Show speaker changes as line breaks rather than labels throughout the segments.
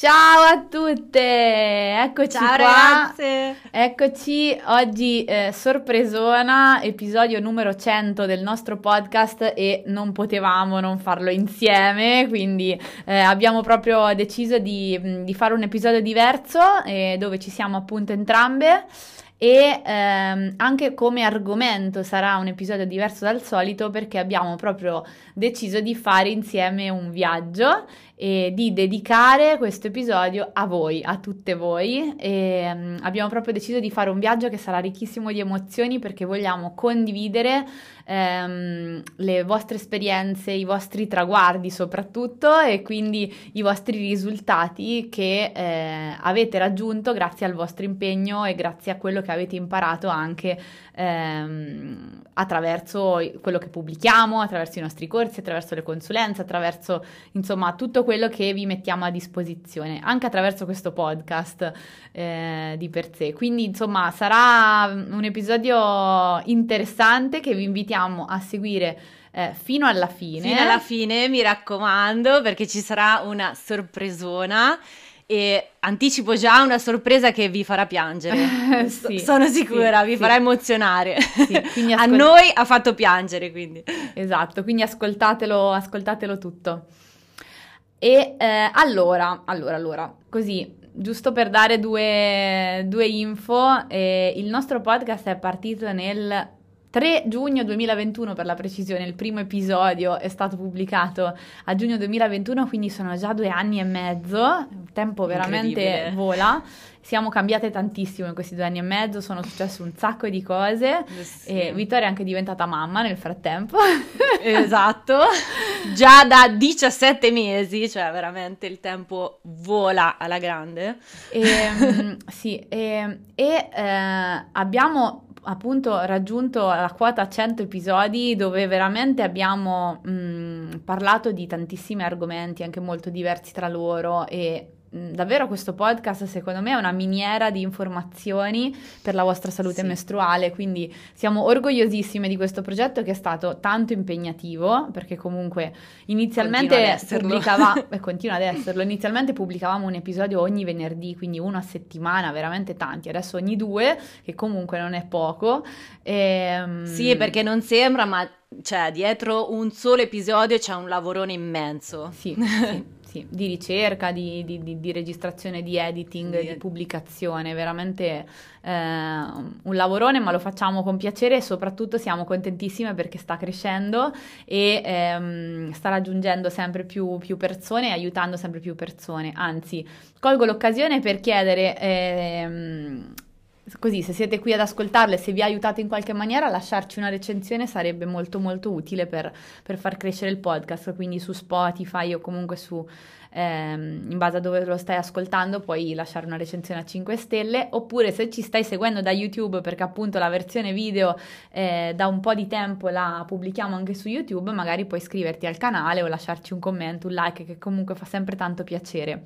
Ciao a tutte, eccoci
Ciao
qua.
ragazze!
Eccoci oggi eh, sorpresona, episodio numero 100 del nostro podcast e non potevamo non farlo insieme, quindi eh, abbiamo proprio deciso di, di fare un episodio diverso eh, dove ci siamo appunto entrambe e ehm, anche come argomento sarà un episodio diverso dal solito perché abbiamo proprio deciso di fare insieme un viaggio e di dedicare questo episodio a voi, a tutte voi. E um, abbiamo proprio deciso di fare un viaggio che sarà ricchissimo di emozioni perché vogliamo condividere um, le vostre esperienze, i vostri traguardi soprattutto e quindi i vostri risultati che eh, avete raggiunto grazie al vostro impegno e grazie a quello che avete imparato anche ehm, attraverso quello che pubblichiamo, attraverso i nostri corsi, attraverso le consulenze, attraverso insomma tutto quello che vi mettiamo a disposizione, anche attraverso questo podcast eh, di per sé. Quindi insomma sarà un episodio interessante che vi invitiamo a seguire. Eh, fino alla fine.
Fino alla fine, mi raccomando, perché ci sarà una sorpresona e anticipo già una sorpresa che vi farà piangere.
sì,
Sono sicura,
sì,
vi
sì.
farà emozionare.
Quindi
A
ascol-
noi ha fatto piangere, quindi.
Esatto, quindi ascoltatelo, ascoltatelo tutto. E eh, allora, allora, allora, così, giusto per dare due, due info, eh, il nostro podcast è partito nel 3 giugno 2021 per la precisione, il primo episodio è stato pubblicato a giugno 2021, quindi sono già due anni e mezzo, il tempo veramente vola. Siamo cambiate tantissimo in questi due anni e mezzo, sono successe un sacco di cose. E Vittoria è anche diventata mamma nel frattempo.
Esatto, già da 17 mesi, cioè veramente il tempo vola alla grande.
E, mm, sì, e, e, eh, abbiamo appunto raggiunto la quota 100 episodi dove veramente abbiamo mm, parlato di tantissimi argomenti, anche molto diversi tra loro e davvero questo podcast secondo me è una miniera di informazioni per la vostra salute
Sì.
mestruale, quindi siamo orgogliosissime di questo progetto che è stato tanto impegnativo perché comunque inizialmente
Continua ad esserlo.
pubblicava e continua ad esserlo. Inizialmente pubblicavamo un episodio ogni venerdì, quindi uno a settimana, veramente tanti. Adesso ogni due, che comunque non è poco. Ehm,
Sì, perché non sembra, ma cioè, dietro un solo episodio c'è un lavorone immenso.
Sì, sì, sì, di ricerca, di, di- di- registrazione, di editing,
Sì.
di pubblicazione, veramente eh, un lavorone, ma lo facciamo con piacere e soprattutto siamo contentissime perché sta crescendo e ehm, sta raggiungendo sempre più, più persone e aiutando sempre più persone. Anzi, colgo l'occasione per chiedere... ehm, Così, se siete qui ad ascoltarle, se vi ha aiutato in qualche maniera, lasciarci una recensione sarebbe molto molto utile per, per far crescere il podcast, quindi su Spotify o comunque su, ehm, in base a dove lo stai ascoltando, puoi lasciare una recensione a 5 stelle, oppure se ci stai seguendo da YouTube, perché appunto la versione video eh, da un po' di tempo la pubblichiamo anche su YouTube, magari puoi iscriverti al canale o lasciarci un commento, un like, che comunque fa sempre tanto piacere.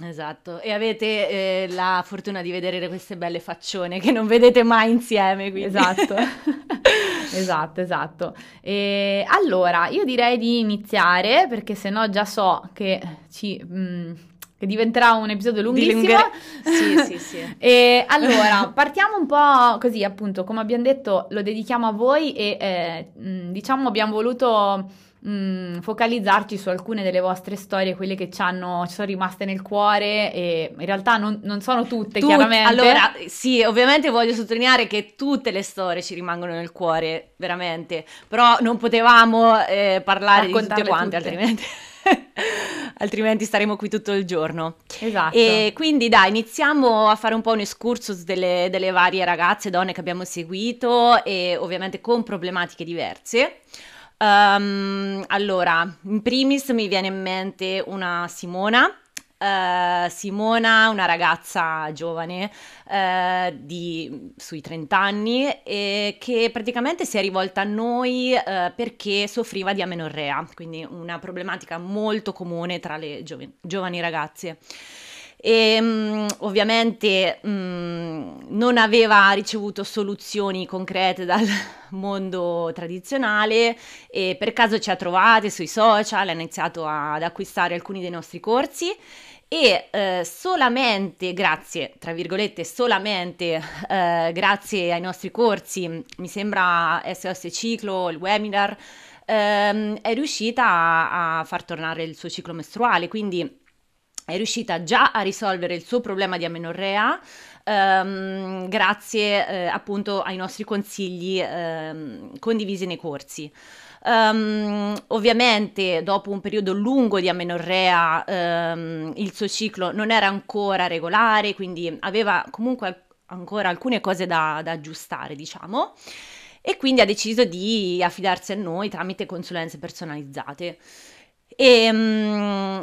Esatto, e avete eh, la fortuna di vedere queste belle faccione che non vedete mai insieme, quindi.
Esatto, esatto, esatto. E allora, io direi di iniziare perché se no già so che, ci, mm, che diventerà un episodio
Di
lunghissimo.
lunghe- Sì, sì, sì.
E allora, partiamo un po' così, appunto, come abbiamo detto, lo dedichiamo a voi e eh, mm, diciamo abbiamo voluto mm, focalizzarci su alcune delle vostre storie, quelle che ci, hanno, ci sono rimaste nel cuore e in realtà non, non sono tutte,
Tut-
chiaramente.
Allora, sì, ovviamente voglio sottolineare che tutte le storie ci rimangono nel cuore, veramente, però non potevamo eh, parlare di tutte quante,
tutte.
altrimenti... altrimenti staremo qui tutto il giorno.
Esatto.
E quindi dai, iniziamo a fare un po' un excursus delle, delle varie ragazze, donne che abbiamo seguito e ovviamente con problematiche diverse. Um, allora, in primis mi viene in mente una Simona Uh, Simona, una ragazza giovane uh, di sui 30 anni e che praticamente si è rivolta a noi uh, perché soffriva di amenorrea, quindi una problematica molto comune tra le giovani, giovani ragazze. E um, ovviamente um, non aveva ricevuto soluzioni concrete dal mondo tradizionale e per caso ci ha trovate sui social, ha iniziato ad acquistare alcuni dei nostri corsi e eh, solamente grazie, tra virgolette, solamente eh, grazie ai nostri corsi, mi sembra SOS Ciclo, il webinar, ehm, è riuscita a, a far tornare il suo ciclo mestruale, quindi è riuscita già a risolvere il suo problema di amenorrea ehm, grazie eh, appunto ai nostri consigli ehm, condivisi nei corsi. Um, ovviamente dopo un periodo lungo di amenorrea um, il suo ciclo non era ancora regolare, quindi aveva comunque ancora alcune cose da, da aggiustare, diciamo, e quindi ha deciso di affidarsi a noi tramite consulenze personalizzate. E, um,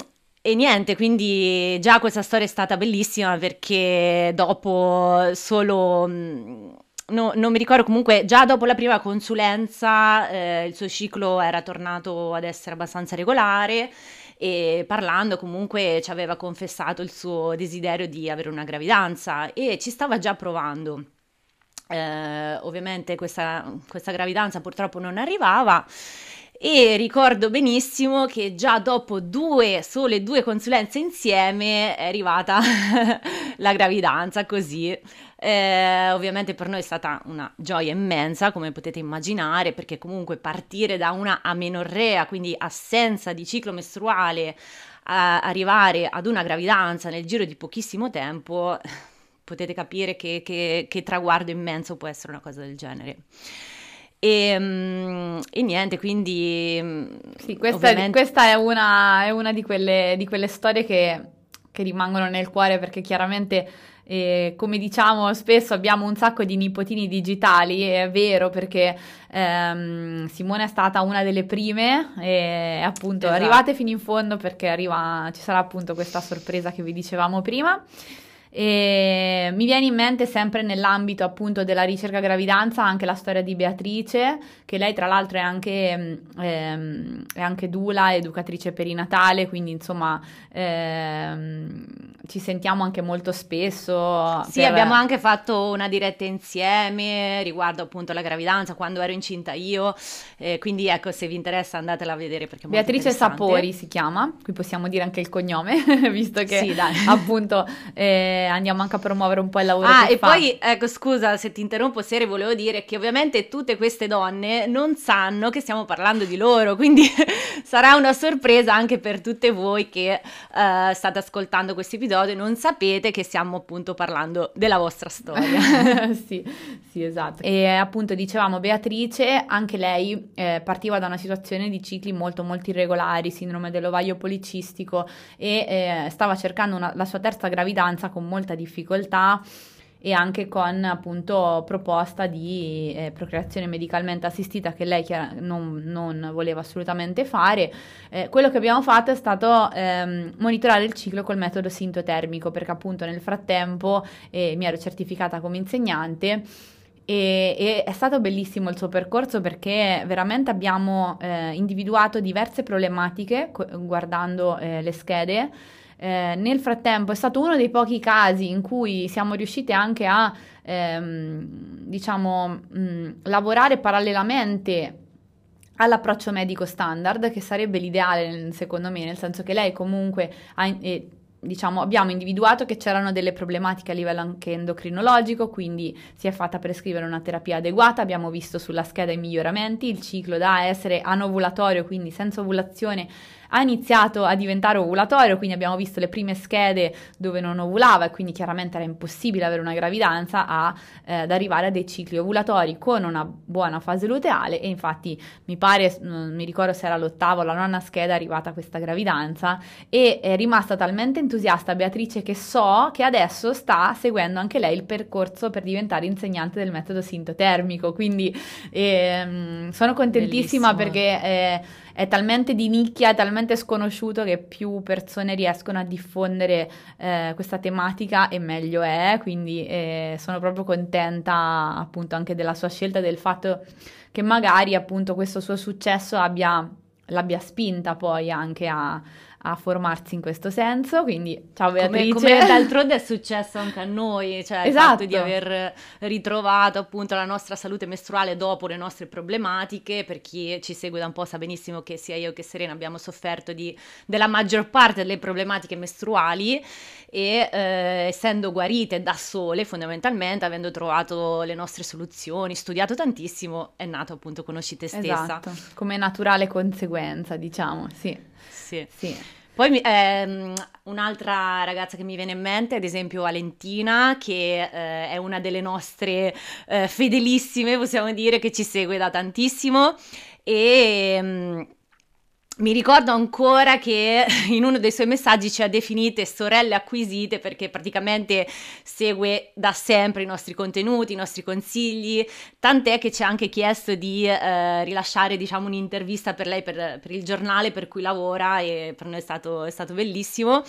e niente, quindi già questa storia è stata bellissima perché dopo solo no, non mi ricordo comunque, già dopo la prima consulenza eh, il suo ciclo era tornato ad essere abbastanza regolare e parlando comunque ci aveva confessato il suo desiderio di avere una gravidanza e ci stava già provando. Eh, ovviamente questa, questa gravidanza purtroppo non arrivava e ricordo benissimo che già dopo due, sole due consulenze insieme è arrivata la gravidanza così. Eh, ovviamente per noi è stata una gioia immensa, come potete immaginare, perché comunque partire da una amenorrea, quindi assenza di ciclo mestruale, a arrivare ad una gravidanza nel giro di pochissimo tempo, potete capire che, che, che traguardo immenso può essere una cosa del genere. E, mm, e, niente, quindi...
Mm, sì, questa, ovviamente... questa è, una, è, una, di quelle, di quelle storie che, che, rimangono nel cuore perché chiaramente, eh, come diciamo spesso, abbiamo un sacco di nipotini digitali, è vero perché ehm, Simone è stata una delle prime e appunto esatto. arrivate fino in fondo perché arriva, ci sarà appunto questa sorpresa che vi dicevamo prima. E mi viene in mente sempre nell'ambito appunto della ricerca gravidanza anche la storia di Beatrice, che lei tra l'altro è anche, ehm, è anche dula, educatrice perinatale, quindi insomma ehm, ci sentiamo anche molto spesso.
Sì, per... abbiamo anche fatto una diretta insieme riguardo appunto la gravidanza quando ero incinta io, eh, quindi ecco se vi interessa andatela a vedere perché
Beatrice Sapori si chiama, qui possiamo dire anche il cognome, visto che sì, appunto eh, andiamo anche a promuovere un po' il lavoro
ah,
e
fa. poi ecco scusa se ti interrompo Sere, volevo dire che ovviamente tutte queste donne non sanno che stiamo parlando di loro, quindi sarà una sorpresa anche per tutte voi che uh, state ascoltando questo episodio episodio non sapete che stiamo appunto parlando della vostra storia.
sì, sì, esatto. E appunto dicevamo Beatrice, anche lei eh, partiva da una situazione di cicli molto molto irregolari, sindrome dell'ovaio policistico e eh, stava cercando una, la sua terza gravidanza con molta difficoltà e anche con appunto proposta di eh, procreazione medicalmente assistita che lei non, non voleva assolutamente fare. Eh, quello che abbiamo fatto è stato ehm, monitorare il ciclo col metodo sintotermico perché appunto nel frattempo eh, mi ero certificata come insegnante. E, e, è stato bellissimo il suo percorso perché veramente abbiamo eh, individuato diverse problematiche co- guardando eh, le schede eh, nel frattempo è stato uno dei pochi casi in cui siamo riusciti anche a, ehm, diciamo, mh, lavorare parallelamente all'approccio medico standard, che sarebbe l'ideale secondo me, nel senso che lei comunque ha, eh, diciamo, abbiamo individuato che c'erano delle problematiche a livello anche endocrinologico, quindi si è fatta prescrivere una terapia adeguata, abbiamo visto sulla scheda i miglioramenti, il ciclo da essere anovulatorio, quindi senza ovulazione ha iniziato a diventare ovulatorio, quindi abbiamo visto le prime schede dove non ovulava e quindi chiaramente era impossibile avere una gravidanza a, eh, ad arrivare a dei cicli ovulatori con una buona fase luteale e infatti mi pare, non mi ricordo se era l'ottava o la nonna scheda è arrivata questa gravidanza e è rimasta talmente entusiasta Beatrice che so che adesso sta seguendo anche lei il percorso per diventare insegnante del metodo sintotermico, quindi eh, sono contentissima Bellissimo. perché eh, è talmente di nicchia, è talmente sconosciuto che più persone riescono a diffondere eh, questa tematica e meglio è, quindi eh, sono proprio contenta appunto anche della sua scelta, del fatto che magari appunto questo suo successo abbia, l'abbia spinta poi anche a a formarsi in questo senso, quindi ciao Beatrice.
Come, come d'altronde è successo anche a noi, cioè esatto. il fatto di esatto. aver ritrovato appunto la nostra salute mestruale dopo le nostre problematiche, per chi ci segue da un po' sa benissimo che sia io che Serena abbiamo sofferto di, della maggior parte delle problematiche mestruali e eh, essendo guarite da sole fondamentalmente, avendo trovato le nostre soluzioni, studiato tantissimo, è nato appunto Conosci te stessa.
Esatto, come naturale conseguenza diciamo, sì.
Sì. sì. Poi ehm, un'altra ragazza che mi viene in mente, ad esempio Valentina, che eh, è una delle nostre eh, fedelissime, possiamo dire, che ci segue da tantissimo e ehm, mi ricordo ancora che in uno dei suoi messaggi ci ha definite sorelle acquisite perché praticamente segue da sempre i nostri contenuti, i nostri consigli, tant'è che ci ha anche chiesto di eh, rilasciare diciamo un'intervista per lei per, per, il giornale per cui lavora e per noi è stato, è stato bellissimo.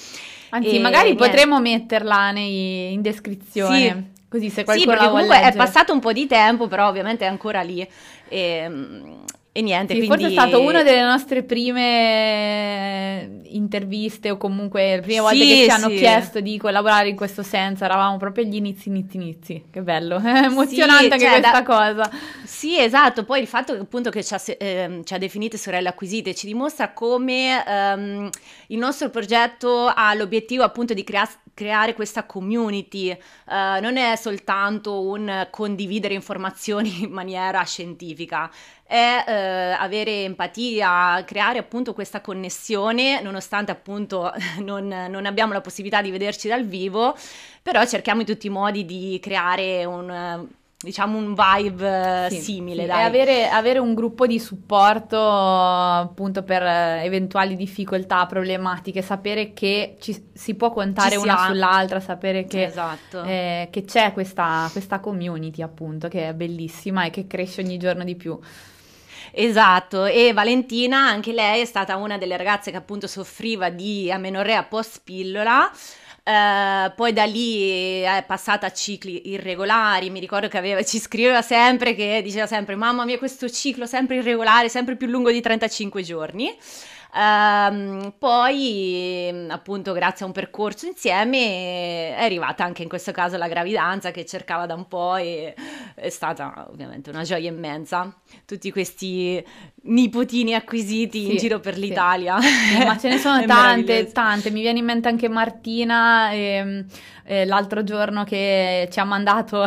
Anzi, e, magari niente. potremmo metterla nei, in descrizione.
Sì. Così se qualcuno sì, perché comunque è passato un po' di tempo, però ovviamente è ancora lì. E, ehm, e niente,
sì,
quindi...
Forse è stato una delle nostre prime interviste o comunque le prime volte sì, che ci hanno chiesto di collaborare in questo senso, eravamo proprio agli inizi, inizi, inizi. Che bello, è emozionante anche cioè, questa da... cosa.
Sì, esatto, poi il fatto appunto che ci ha, eh, ci ha definite sorelle acquisite ci dimostra come ehm, il nostro progetto ha l'obiettivo appunto di creare creare questa community uh, non è soltanto un condividere informazioni in maniera scientifica, è uh, avere empatia, creare appunto questa connessione, nonostante appunto non, non, abbiamo la possibilità di vederci dal vivo, però cerchiamo in tutti i modi di creare un diciamo un vibe sì, simile. Sì.
E avere, avere, un gruppo di supporto appunto per eventuali difficoltà, problematiche, sapere che ci, si può contare ci una sull'altra, sapere che, esatto. eh, che c'è questa, questa community appunto che è bellissima e che cresce ogni giorno di più.
Esatto, e Valentina, anche lei è stata una delle ragazze che appunto soffriva di amenorrea post pillola. Uh, poi da lì è passata a cicli irregolari, mi ricordo che aveva, ci scriveva sempre che diceva sempre mamma mia questo ciclo sempre irregolare, sempre più lungo di 35 giorni. Um, poi, appunto, grazie a un percorso insieme è arrivata anche in questo caso la gravidanza che cercava da un po' e è stata ovviamente una gioia immensa. Tutti questi nipotini acquisiti sì, in giro per l'Italia.
Sì, ma ce ne sono tante, tante. Mi viene in mente anche Martina e, ehm, e l'altro giorno che ci ha mandato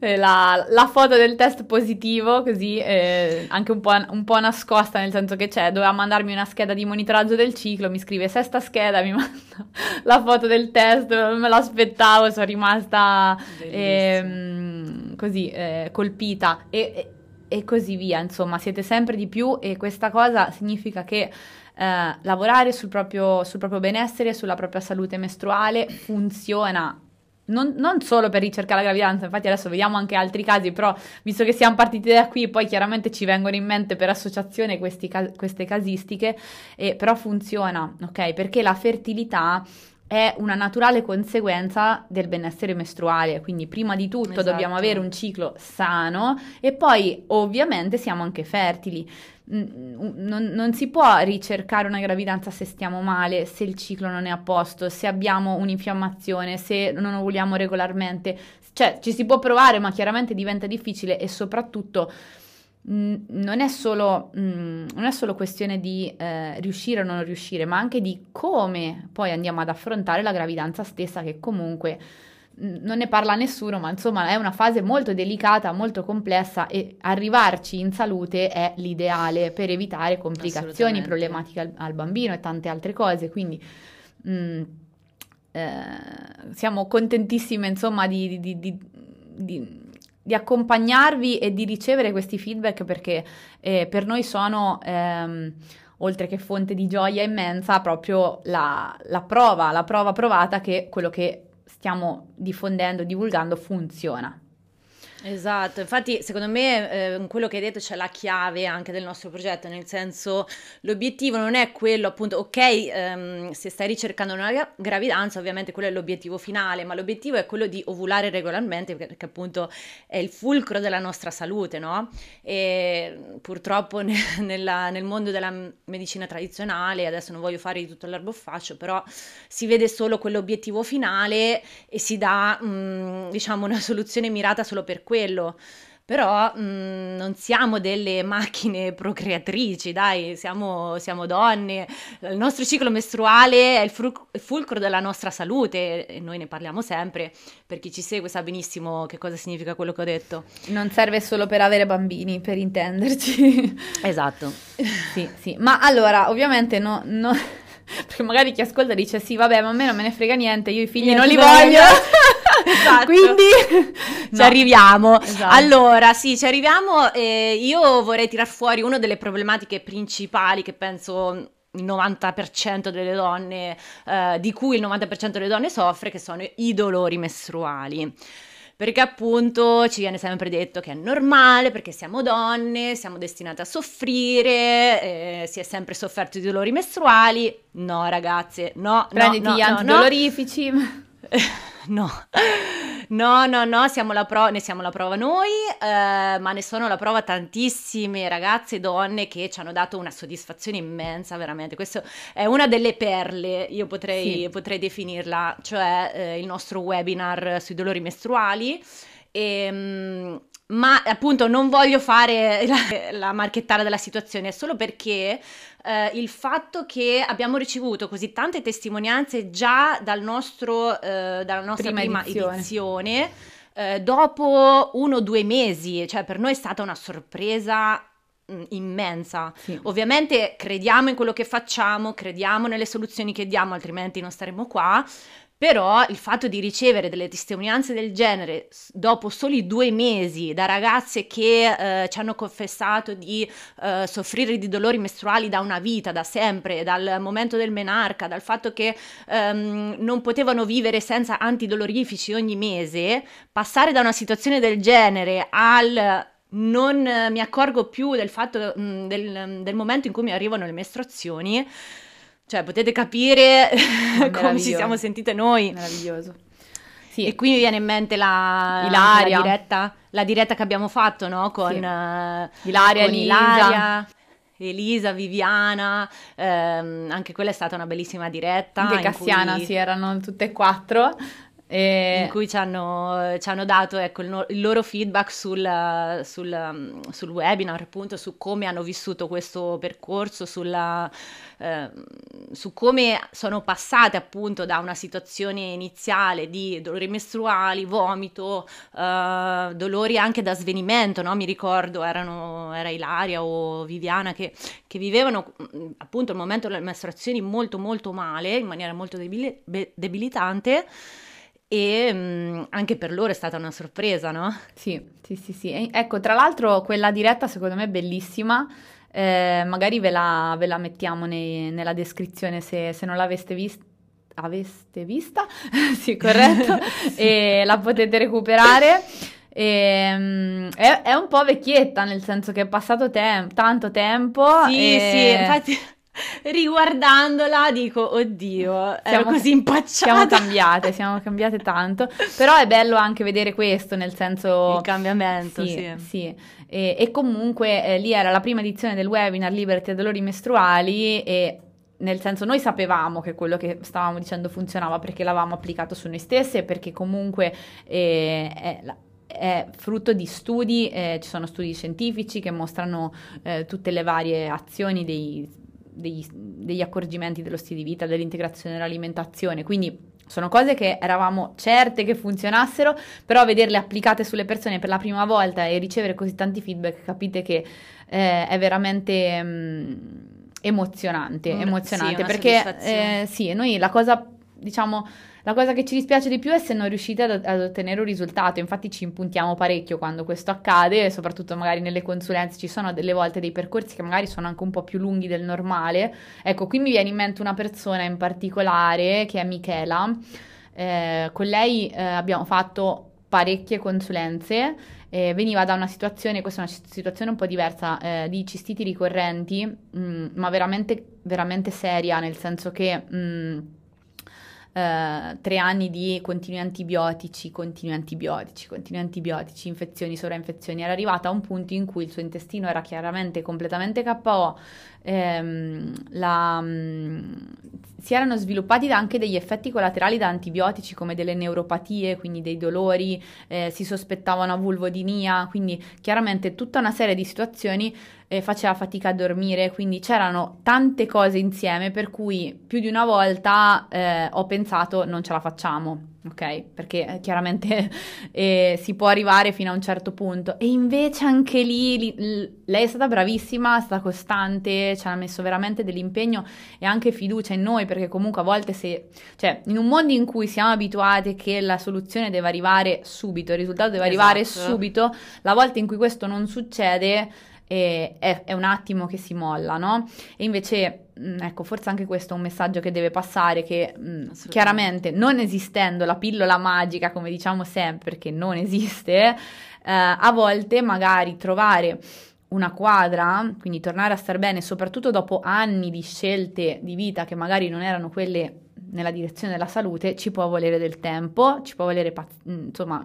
la, la, foto del test positivo, così eh, anche un po', un po', nascosta, nel senso che c'è, doveva mandarmi una scheda di monitoraggio del ciclo, mi scrive sesta scheda, mi manda la foto del test, non me l'aspettavo, sono rimasta eh, così eh, colpita. E, e, e, così via, insomma, siete sempre di più e questa cosa significa che eh, lavorare sul proprio, sul proprio benessere, sulla propria salute mestruale funziona non, non, solo per ricercare la gravidanza, infatti adesso vediamo anche altri casi, però visto che siamo partiti da qui, poi chiaramente ci vengono in mente per associazione questi, queste casistiche, eh, però funziona, ok? Perché la fertilità è una naturale conseguenza del benessere mestruale, quindi prima di tutto esatto. dobbiamo avere un ciclo sano e poi ovviamente siamo anche fertili. Non, non, si può ricercare una gravidanza se stiamo male, se il ciclo non è a posto, se abbiamo un'infiammazione, se non ovvuliamo regolarmente. Cioè, ci si può provare, ma chiaramente diventa difficile e soprattutto non, è solo, mh, non, è solo, questione di eh, riuscire o non riuscire, ma anche di come poi andiamo ad affrontare la gravidanza stessa, che comunque non ne parla nessuno, ma insomma è una fase molto delicata, molto complessa e arrivarci in salute è l'ideale per evitare complicazioni, problematiche al, al, bambino e tante altre cose. Quindi mh, eh, siamo contentissime insomma di, di, di, di, accompagnarvi e di ricevere questi feedback perché eh, per noi sono... Ehm, oltre che fonte di gioia immensa, proprio la, la prova, la prova provata che quello che stiamo diffondendo, divulgando funziona.
Esatto, infatti secondo me eh, quello che hai detto c'è la chiave anche del nostro progetto, nel senso l'obiettivo non è quello appunto, ok, ehm, se stai ricercando una gravidanza ovviamente quello è l'obiettivo finale, ma l'obiettivo è quello di ovulare regolarmente perché appunto è il fulcro della nostra salute, no? E purtroppo ne, nella, nel mondo della medicina tradizionale, adesso non voglio fare di tutto l'erbo fascio, però si vede solo quell'obiettivo finale e si dà mh, mm, diciamo una soluzione mirata solo per quello. Però mh, mm, non siamo delle macchine procreatrici, dai, siamo, siamo, donne. Il nostro ciclo mestruale è il, fru- fulcro della nostra salute e noi ne parliamo sempre. Per chi ci segue sa benissimo che cosa significa quello che ho detto.
Non serve solo per avere bambini, per intenderci.
Esatto.
sì, sì. Ma allora, ovviamente no, no... Perché magari chi ascolta dice sì, vabbè, ma a me non me ne frega niente, io i figli niente non li voglio.
esatto. Quindi ci arriviamo. Esatto. Allora, sì, ci arriviamo. E io vorrei tirar fuori una delle problematiche principali che penso il 90% delle donne, eh, di cui il 90% delle donne soffre, che sono i dolori mestruali perché appunto ci viene sempre detto che è normale perché siamo donne, siamo destinate a soffrire, eh, si è sempre sofferto di dolori mestruali. No, ragazze, no,
Prenditi
no,
gli no, antidolorifici. No.
No, no, no, no, siamo pro- ne siamo la prova noi, eh, ma ne sono la prova tantissime ragazze e donne che ci hanno dato una soddisfazione immensa, veramente. Questa è una delle perle, io potrei, sì. potrei definirla, cioè eh, il nostro webinar sui dolori mestruali. E, ehm, ma appunto non voglio fare la, la marchettara della situazione, solo perché eh, il fatto che abbiamo ricevuto così tante testimonianze già dal nostro, eh, dalla nostra prima, prima edizione, edizione eh, dopo uno o due mesi, cioè per noi è stata una sorpresa mm, immensa. Sì. Ovviamente crediamo in quello che facciamo, crediamo nelle soluzioni che diamo, altrimenti non staremo qua, però il fatto di ricevere delle testimonianze del genere dopo soli due mesi da ragazze che eh, ci hanno confessato di eh, soffrire di dolori mestruali da una vita, da sempre, dal momento del menarca, dal fatto che ehm, non potevano vivere senza antidolorifici ogni mese, passare da una situazione del genere al non mi accorgo più del fatto mh, del, del momento in cui mi arrivano le mestruazioni cioè, potete capire come ci siamo sentite noi.
Meraviglioso.
Sì. E qui mi viene in mente la, la diretta, la diretta che abbiamo fatto, no? Con, sì. uh,
Ilaria,
con Ilaria. Elisa, Viviana, ehm, anche quella è stata una bellissima diretta.
Anche Cassiana, cui... sì, erano tutte e quattro.
E... in cui ci hanno, ci hanno dato ecco, il, no, il, loro feedback sul, sul, sul, webinar, appunto su come hanno vissuto questo percorso, sulla, eh, su come sono passate appunto da una situazione iniziale di dolori mestruali, vomito, eh, dolori anche da svenimento, no? mi ricordo erano, era Ilaria o Viviana che, che, vivevano appunto il momento delle mestruazioni molto molto male, in maniera molto debili- debilitante e mh, mm, anche per loro è stata una sorpresa, no?
Sì, sì, sì, sì. Ecco, tra l'altro quella diretta secondo me è bellissima, eh, magari ve la, ve la mettiamo nei, nella descrizione se, se non l'aveste vista aveste vista, sì corretto, e la potete recuperare. E, um, è, è, un po' vecchietta, nel senso che è passato tem- tanto tempo.
Sì,
e...
sì, infatti riguardandola dico oddio siamo così impacciate
siamo cambiate siamo cambiate tanto però è bello anche vedere questo nel senso
il cambiamento sì,
sì. sì. E, e, comunque eh, lì era la prima edizione del webinar Liberty e dolori mestruali e nel senso noi sapevamo che quello che stavamo dicendo funzionava perché l'avevamo applicato su noi stesse e perché comunque eh, è, è frutto di studi, eh, ci sono studi scientifici che mostrano eh, tutte le varie azioni dei degli, degli accorgimenti dello stile di vita, dell'integrazione dell'alimentazione, quindi sono cose che eravamo certe che funzionassero, però vederle applicate sulle persone per la prima volta e ricevere così tanti feedback, capite che eh, è veramente mh, mm, emozionante, mm, emozionante, sì, perché eh, sì, noi la cosa, diciamo, La cosa che ci dispiace di più è se non riuscite ad, ad, ottenere un risultato, infatti ci impuntiamo parecchio quando questo accade, soprattutto magari nelle consulenze ci sono delle volte dei percorsi che magari sono anche un po' più lunghi del normale. Ecco, qui mi viene in mente una persona in particolare che è Michela. Eh, con lei eh, abbiamo fatto parecchie consulenze. Eh, veniva da una situazione, questa è una situazione un po' diversa, eh, di cistiti ricorrenti, mh, mm, ma veramente, veramente seria, nel senso che mh, mm, eh, tre anni di continui antibiotici, continui antibiotici, continui antibiotici, infezioni, sovrainfezioni, era arrivata a un punto in cui il suo intestino era chiaramente completamente KO, ehm, la, mm, si erano sviluppati anche degli effetti collaterali da antibiotici come delle neuropatie, quindi dei dolori, eh, si sospettava una vulvodinia, quindi chiaramente tutta una serie di situazioni eh, faceva fatica a dormire, quindi c'erano tante cose insieme per cui più di una volta eh, ho pensato non ce la facciamo ok? Perché eh, chiaramente eh, si può arrivare fino a un certo punto. E invece anche lì, lì, lei è stata bravissima, è stata costante, ci ha messo veramente dell'impegno e anche fiducia in noi, perché comunque a volte se, cioè, in un mondo in cui siamo abituati che la soluzione deve arrivare subito, il risultato deve esatto. arrivare subito, la volta in cui questo non succede è, è, un attimo che si molla, no? E invece, mh, mm, ecco, forse anche questo è un messaggio che deve passare, che mh, mm, chiaramente non esistendo la pillola magica, come diciamo sempre, perché non esiste, eh, a volte magari trovare una quadra, quindi tornare a star bene, soprattutto dopo anni di scelte di vita che magari non erano quelle nella direzione della salute, ci può volere del tempo, ci può volere, insomma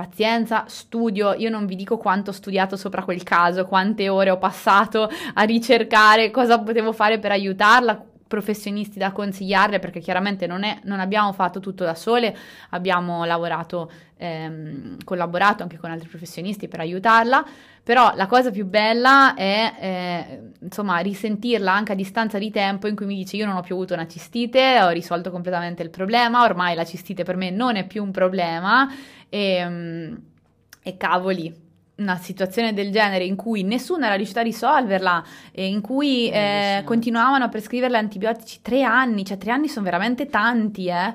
pazienza, studio, io non vi dico quanto ho studiato sopra quel caso, quante ore ho passato a ricercare cosa potevo fare per aiutarla, professionisti da consigliarle perché chiaramente non, è, non abbiamo fatto tutto da sole, abbiamo lavorato, ehm, collaborato anche con altri professionisti per aiutarla, però la cosa più bella è eh, insomma risentirla anche a distanza di tempo in cui mi dice io non ho più avuto una cistite, ho risolto completamente il problema, ormai la cistite per me non è più un problema e, mm, e cavoli, una situazione del genere in cui nessuno era riuscito a risolverla e in cui eh, continuavano a prescriverle antibiotici tre anni, cioè tre anni sono veramente tanti, eh.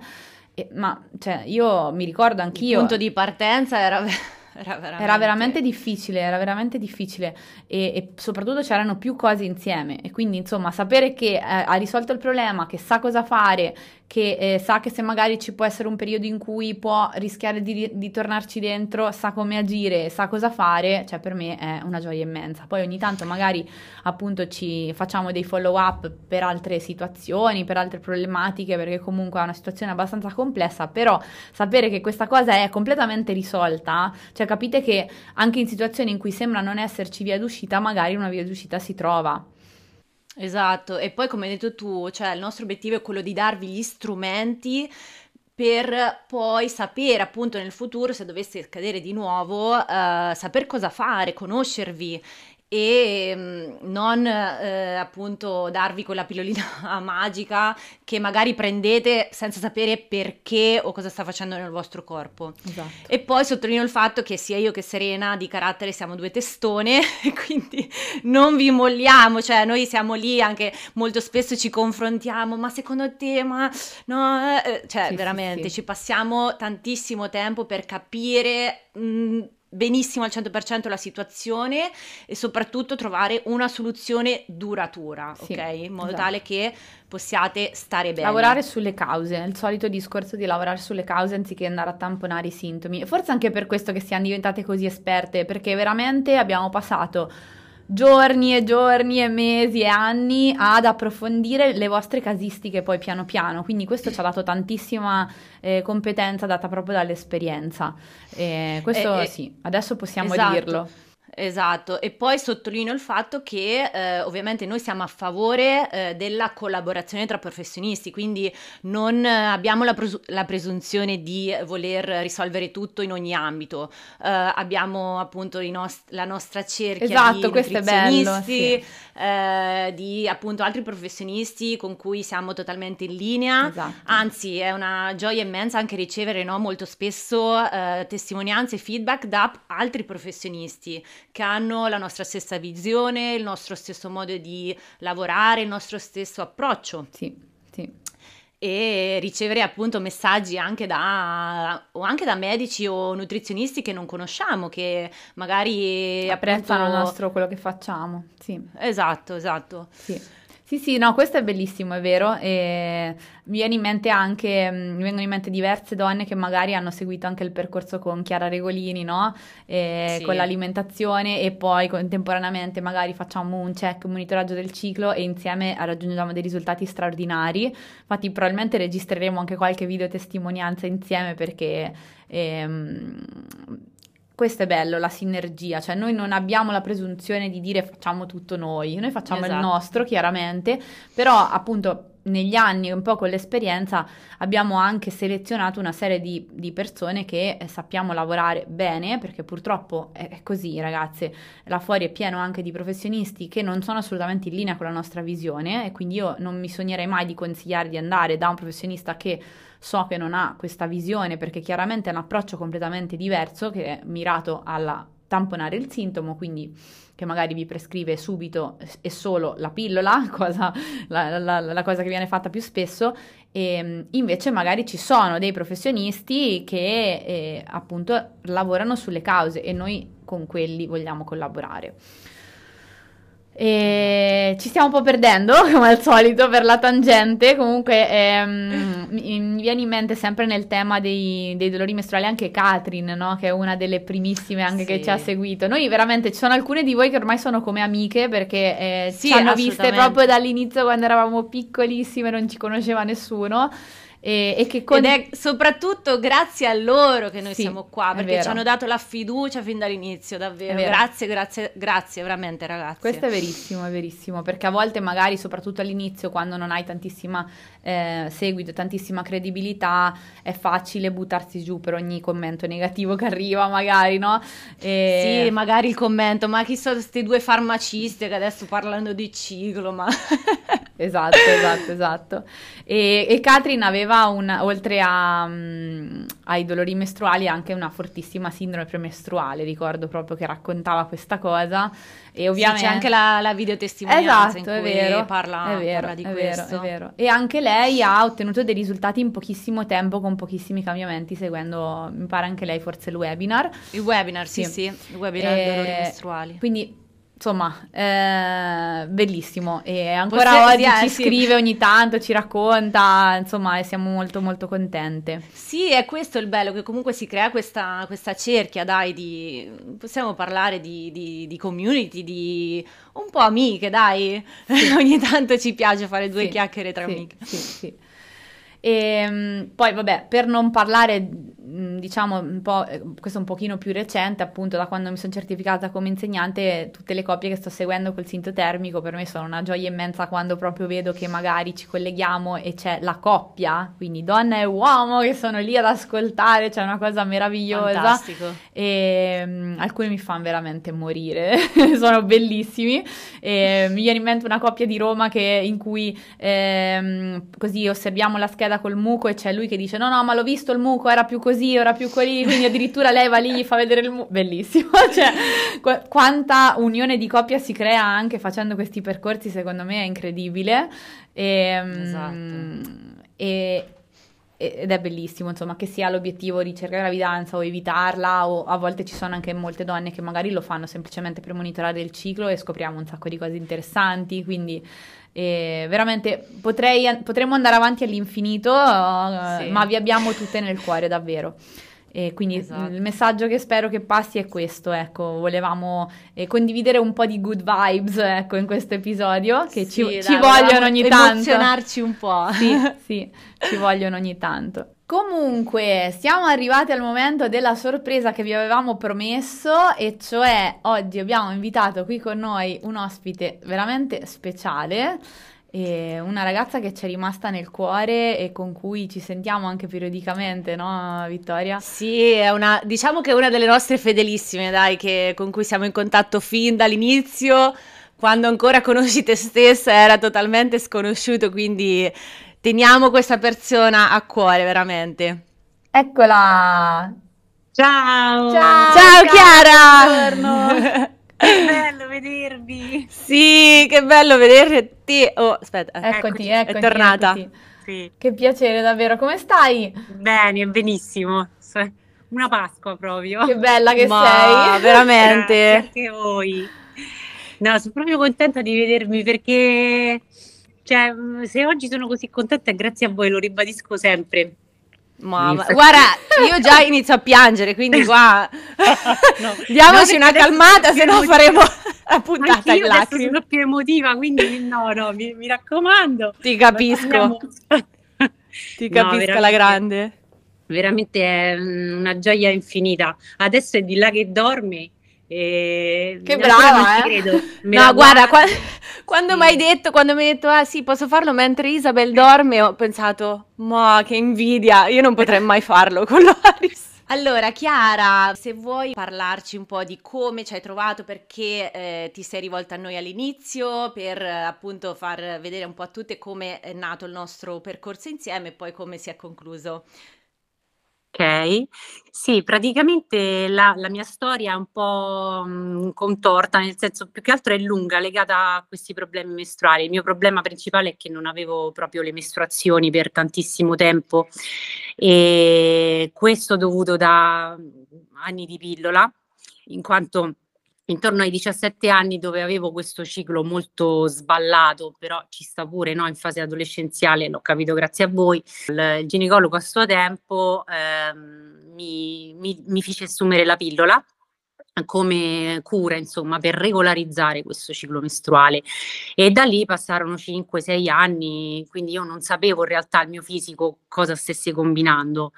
E, ma cioè, io mi ricordo anch'io. Il
punto di partenza era
era veramente... era veramente, difficile, era veramente difficile e, e, soprattutto c'erano più cose insieme e quindi insomma sapere che eh, ha risolto il problema, che sa cosa fare, che eh, sa che se magari ci può essere un periodo in cui può rischiare di, di, tornarci dentro, sa come agire, sa cosa fare, cioè per me è una gioia immensa. Poi ogni tanto magari appunto ci facciamo dei follow up per altre situazioni, per altre problematiche, perché comunque è una situazione abbastanza complessa, però sapere che questa cosa è completamente risolta, cioè capite che anche in situazioni in cui sembra non esserci via d'uscita, magari una via d'uscita si trova.
Esatto, e poi come hai detto tu, cioè il nostro obiettivo è quello di darvi gli strumenti per poi sapere appunto nel futuro se dovesse accadere di nuovo, uh, saper cosa fare, conoscervi e mm, non eh, appunto darvi quella pillolina magica che magari prendete senza sapere perché o cosa sta facendo nel vostro corpo. Esatto. E poi sottolineo il fatto che sia io che Serena di carattere siamo due testone, quindi non vi molliamo, cioè noi siamo lì anche molto spesso ci confrontiamo, ma secondo te, ma no, eh, cioè sì, veramente sì, sì. ci passiamo tantissimo tempo per capire mh, mm, benissimo al 100% la situazione e soprattutto trovare una soluzione duratura, sì, ok? In modo esatto. tale che possiate stare bene.
Lavorare sulle cause, il solito discorso di lavorare sulle cause anziché andare a tamponare i sintomi. Forse anche per questo che siamo diventate così esperte, perché veramente abbiamo passato giorni e giorni e mesi e anni ad approfondire le vostre casistiche poi piano piano, quindi questo ci ha dato tantissima eh, competenza data proprio dall'esperienza. Eh, questo eh, sì, adesso possiamo esatto. dirlo.
Esatto, e poi sottolineo il fatto che eh, ovviamente noi siamo a favore eh, della collaborazione tra professionisti, quindi non abbiamo la, pres- la, presunzione di voler risolvere tutto in ogni ambito, eh, abbiamo appunto nost- la nostra cerchia esatto, di bello, sì. Eh, di appunto altri professionisti con cui siamo totalmente in linea, esatto. anzi è una gioia immensa anche ricevere no, molto spesso eh, testimonianze e feedback da altri professionisti che hanno la nostra stessa visione, il nostro stesso modo di lavorare, il nostro stesso approccio.
Sì, sì.
e ricevere appunto messaggi anche da, o anche da medici o nutrizionisti che non conosciamo, che magari
apprezzano
appunto...
nostro quello che facciamo. Sì.
Esatto, esatto.
Sì. Sì, sì, no, questo è bellissimo, è vero. E mi viene in mente anche, mm, mi vengono in mente diverse donne che magari hanno seguito anche il percorso con Chiara Regolini, no? E
Sì.
con l'alimentazione e poi contemporaneamente magari facciamo un check, un monitoraggio del ciclo e insieme raggiungiamo dei risultati straordinari. Infatti probabilmente registreremo anche qualche video testimonianza insieme perché ehm, questo è bello, la sinergia, cioè noi non abbiamo la presunzione di dire facciamo tutto noi, noi facciamo il
Esatto.
nostro chiaramente, però appunto negli anni, un po' con l'esperienza, abbiamo anche selezionato una serie di, di persone che eh, sappiamo lavorare bene, perché purtroppo è, così ragazze, là fuori è pieno anche di professionisti che non sono assolutamente in linea con la nostra visione e quindi io non mi sognerei mai di consigliare di andare da un professionista che so che non ha questa visione perché chiaramente è un approccio completamente diverso che è mirato alla tamponare il sintomo, quindi che magari vi prescrive subito e solo la pillola, cosa, la, la- la cosa che viene fatta più spesso, e mh, invece magari ci sono dei professionisti che eh, appunto lavorano sulle cause e noi con quelli vogliamo collaborare. E ci stiamo un po' perdendo, come al solito, per la tangente. Comunque, ehm, mi, mi viene in mente sempre nel tema dei, dei dolori mestruali anche Katrin, no? Che è una delle primissime anche che
Sì.
ci ha seguito. Noi veramente ci sono alcune di voi che ormai sono come amiche perché eh,
Sì,
ci hanno viste proprio dall'inizio quando eravamo piccolissime, non ci conosceva nessuno. E, e che con...
Ed è soprattutto grazie a loro che noi
Sì,
siamo qua, perché ci hanno dato la fiducia fin dall'inizio, davvero. Grazie, grazie, grazie veramente ragazzi.
Questo è verissimo, è verissimo, perché a volte magari, soprattutto all'inizio, quando non hai tantissima eh, seguito, tantissima credibilità, è facile buttarsi giù per ogni commento negativo che arriva, magari, no? E-
Sì, magari il commento, ma chi sono queste due farmaciste che adesso parlano di ciclo, ma...
Esatto, esatto, esatto. E, e Katrin aveva un, oltre a, mm, ai dolori mestruali anche una fortissima sindrome premestruale, ricordo proprio che raccontava questa cosa e ovviamente...
Sì, c'è anche la, la videotestimonianza
Esatto,
in
è
cui
vero,
parla,
è vero,
parla di
è
questo.
vero, è vero. E anche lei ha ottenuto dei risultati in pochissimo tempo con pochissimi cambiamenti, seguendo, mi pare anche lei forse il webinar.
Il webinar, sì,
Sì.
sì, il webinar
Eh,
dolori mestruali.
Quindi, insomma, eh, bellissimo. E ancora
Possi-
oggi
sì,
ci
sì.
scrive ogni tanto, ci racconta, insomma, e siamo molto molto contente.
Sì, è questo il bello, che comunque si crea questa, questa cerchia, dai, di... possiamo parlare di, di- di community, di un po' amiche, dai. Ogni tanto ci piace fare due
Sì,
chiacchiere tra
sì,
amiche.
Sì, sì. E, mm, poi vabbè, per non parlare, diciamo, un po', eh, questo è un pochino più recente, appunto da quando mi sono certificata come insegnante, tutte le coppie che sto seguendo col sinto termico per me sono una gioia immensa quando proprio vedo che magari ci colleghiamo e c'è la coppia, quindi donna e uomo che sono lì ad ascoltare, c'è una cosa meravigliosa.
Fantastico.
E mm, alcuni mi fanno veramente morire, sono bellissimi. E mi viene in mente una coppia di Roma che- in cui ehm, così osserviamo la scheda col muco e c'è lui che dice: No, no, ma l'ho visto il muco, era più così, ora più così. Quindi addirittura lei va lì, gli fa vedere il muco. Bellissimo. Cioè, qu- quanta unione di coppia si crea anche facendo questi percorsi, secondo me è incredibile. E, mm,
Esatto.
e- ed è bellissimo, insomma, che sia l'obiettivo di cercare gravidanza o evitarla, o a volte ci sono anche molte donne che magari lo fanno semplicemente per monitorare il ciclo e scopriamo un sacco di cose interessanti, quindi eh, veramente potrei, potremmo andare avanti all'infinito,
Sì.
ma vi abbiamo tutte nel cuore, davvero. E quindi
Esatto.
il messaggio che spero che passi è questo, ecco, volevamo eh, condividere un po' di good vibes, ecco, in questo episodio, che ci,
Sì,
ci
dai,
vogliono
volevamo
ogni tanto.
Emozionarci un po'.
Sì, sì, ci vogliono ogni tanto. Comunque, siamo arrivati al momento della sorpresa che vi avevamo promesso, e cioè oggi abbiamo invitato qui con noi un ospite veramente speciale. E una ragazza che ci è rimasta nel cuore e con cui ci sentiamo anche periodicamente, no, Vittoria?
Sì, è una, diciamo che è una delle nostre fedelissime, dai, che- con cui siamo in contatto fin dall'inizio, quando ancora conosci te stessa era totalmente sconosciuto, quindi teniamo questa persona a cuore, veramente.
Eccola!
Ciao!
Ciao!
Ciao
Chiara!
Chiara!
Che bello vedervi!
Sì, che bello vederti. Oh, aspetta,
Eccoti,
Eccoti,
eccoti,
è tornata.
eccoti.
Sì.
Che piacere davvero, come stai?
Bene, benissimo. Una Pasqua proprio.
Che bella che
Ma
sei.
veramente.
Anche voi. No, sono proprio contenta di vedervi perché cioè, se oggi sono così contenta è grazie a voi, lo ribadisco sempre.
Ma, ma- guarda, io già inizio a piangere, quindi qua
No.
diamoci
No,
una calmata, se no faremo la puntata in lacrime.
sono più emotiva, quindi no, no, mi, mi raccomando.
Ti capisco, ti
No,
capisco alla
veramente-
grande.
Veramente è una gioia infinita. Adesso è di là che dorme. E
Che
ancora
brava,
non ci
eh.
No, guarda, qua-
guardo.
quando
Sì.
mi hai detto, quando mi hai detto, ah sì, posso farlo mentre Isabel dorme, ho pensato, ma che invidia, io non potrei mai farlo con Loris. Allora, Chiara, se vuoi parlarci un po' di come ci hai trovato, perché eh, ti sei rivolta a noi all'inizio, per eh, appunto far vedere un po' a tutte come è nato il nostro percorso insieme e poi come si è concluso.
Ok, sì, praticamente la, la mia storia è un po' mh, contorta, nel senso più che altro è lunga, legata a questi problemi mestruali. Il mio problema principale è che non avevo proprio le mestruazioni per tantissimo tempo e questo dovuto da anni di pillola, in quanto intorno ai 17 anni dove avevo questo ciclo molto sballato, però ci sta pure no, in fase adolescenziale, l'ho capito grazie a voi, il, ginecologo a suo tempo ehm, mi, mi, mi fece assumere la pillola come cura, insomma, per regolarizzare questo ciclo mestruale. E da lì passarono 5-6 anni, quindi io non sapevo in realtà il mio fisico cosa stesse combinando.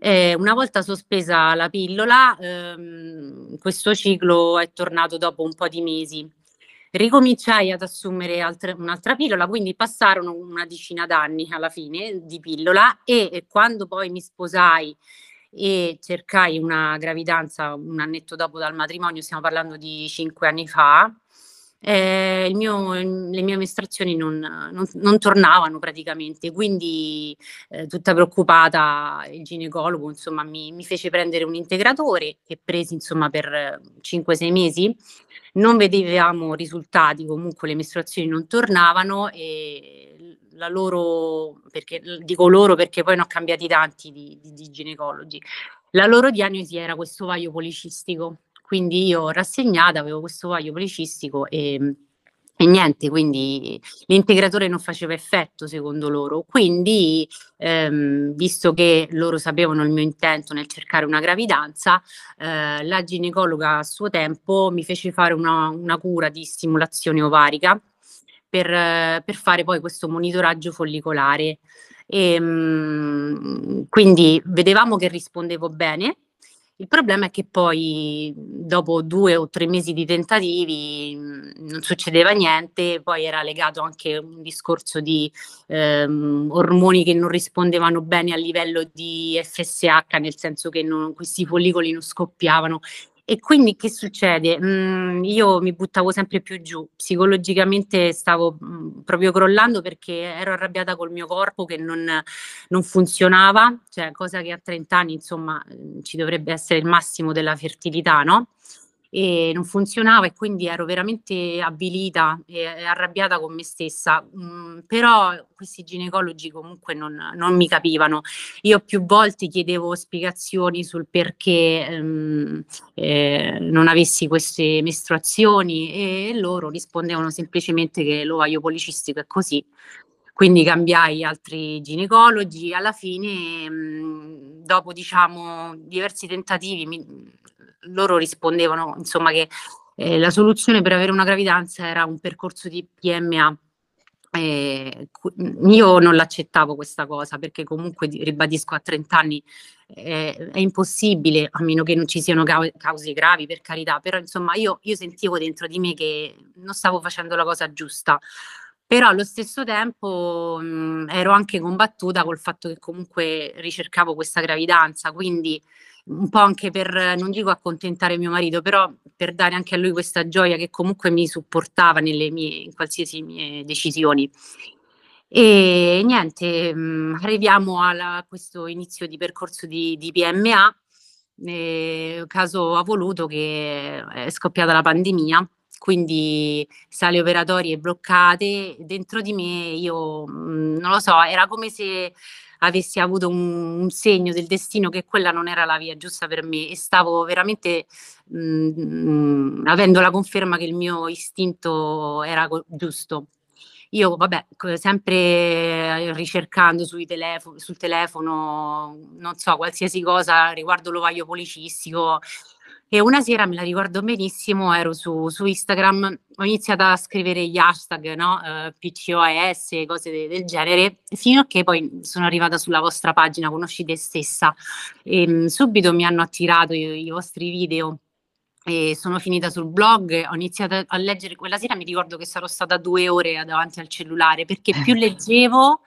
Eh, una volta sospesa la pillola, ehm, questo ciclo è tornato dopo un po' di mesi. Ricominciai ad assumere altre- un'altra pillola, quindi passarono una decina d'anni alla fine di pillola e, e quando poi mi sposai e cercai una gravidanza un annetto dopo dal matrimonio, stiamo parlando di cinque anni fa, eh, mio- le mie mestruazioni non, non- non tornavano praticamente, quindi eh, tutta preoccupata il ginecologo insomma mi, mi fece prendere un integratore che presi insomma per eh, 5-6 mesi. Non vedevamo risultati, comunque le mestruazioni non tornavano e la loro, perché, dico loro perché poi ne ho cambiati tanti di, di- di ginecologi, la loro diagnosi era questo vaio policistico, quindi io rassegnata avevo questo vaio policistico e, e niente, quindi l'integratore non faceva effetto secondo loro. Quindi, ehm, visto che loro sapevano il mio intento nel cercare una gravidanza, eh, la ginecologa a suo tempo mi fece fare una, una cura di stimolazione ovarica per, per fare poi questo monitoraggio follicolare. E, mm, quindi vedevamo che rispondevo bene. Il problema è che poi dopo due o tre mesi di tentativi mh, non succedeva niente, poi era legato anche a un discorso di ehm, ormoni che non rispondevano bene a livello di FSH, nel senso che non- questi follicoli non scoppiavano. E quindi che succede? Mm, io mi buttavo sempre più giù, psicologicamente stavo mm, proprio crollando perché ero arrabbiata col mio corpo che non, non funzionava, cioè cosa che a 30 anni insomma mm, ci dovrebbe essere il massimo della fertilità, no? E non funzionava e quindi ero veramente avvilita e, arrabbiata con me stessa, Mm, però questi ginecologi comunque non, non mi capivano. Io più volte chiedevo spiegazioni sul perché ehm, eh, non avessi queste mestruazioni e loro rispondevano semplicemente che l'ovaio policistico è così. Quindi cambiai altri ginecologi, alla fine, mh, dopo diciamo diversi tentativi, mi- loro rispondevano insomma che eh, la soluzione per avere una gravidanza era un percorso di PMA. Eh, io non l'accettavo questa cosa perché comunque di- ribadisco a 30 anni eh, è impossibile a meno che non ci siano cau- cause gravi per carità però insomma io, io sentivo dentro di me che non stavo facendo la cosa giusta però allo stesso tempo mh, ero anche combattuta col fatto che comunque ricercavo questa gravidanza quindi un po' anche per, non dico accontentare mio marito, però per dare anche a lui questa gioia che comunque mi supportava mie, in qualsiasi mie decisioni. E niente, mh, arriviamo alla- a questo inizio di percorso di, di PMA, eh, caso ha voluto che è scoppiata la pandemia quindi sale operatorie bloccate, dentro di me io mh, non lo so, era come se avessi avuto un, un, segno del destino che quella non era la via giusta per me e stavo veramente mh, mh, avendo la conferma che il mio istinto era co- giusto. Io, vabbè, sempre ricercando telefono, sul telefono, non so, qualsiasi cosa riguardo l'ovaio policistico, e una sera me la ricordo benissimo, ero su, su Instagram, ho iniziato a scrivere gli hashtag, no? Uh, PCOS, cose de- del genere, fino a che poi sono arrivata sulla vostra pagina, conoscite stessa, e um, subito mi hanno attirato i, i vostri video e sono finita sul blog, ho iniziato a leggere, quella sera mi ricordo che sarò stata due ore davanti al cellulare perché più leggevo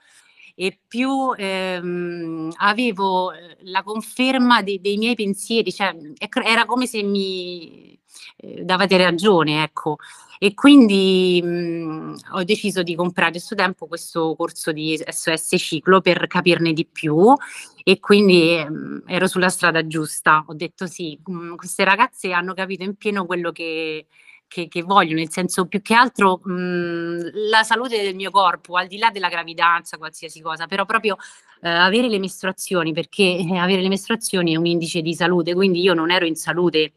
e più ehm, avevo eh, la conferma de- dei miei pensieri, cioè era come se mi eh, davate ragione, ecco. E quindi mh, ho deciso di comprare a questo tempo questo corso di SOS Ciclo per capirne di più e quindi mh, ero sulla strada giusta. Ho detto sì, mh, queste ragazze hanno capito in pieno quello che, che, che voglio, nel senso più che altro mh, la salute del mio corpo, al di là della gravidanza, qualsiasi cosa, però proprio eh, avere le mestruazioni, perché eh, avere le mestruazioni è un indice di salute, quindi io non ero in salute.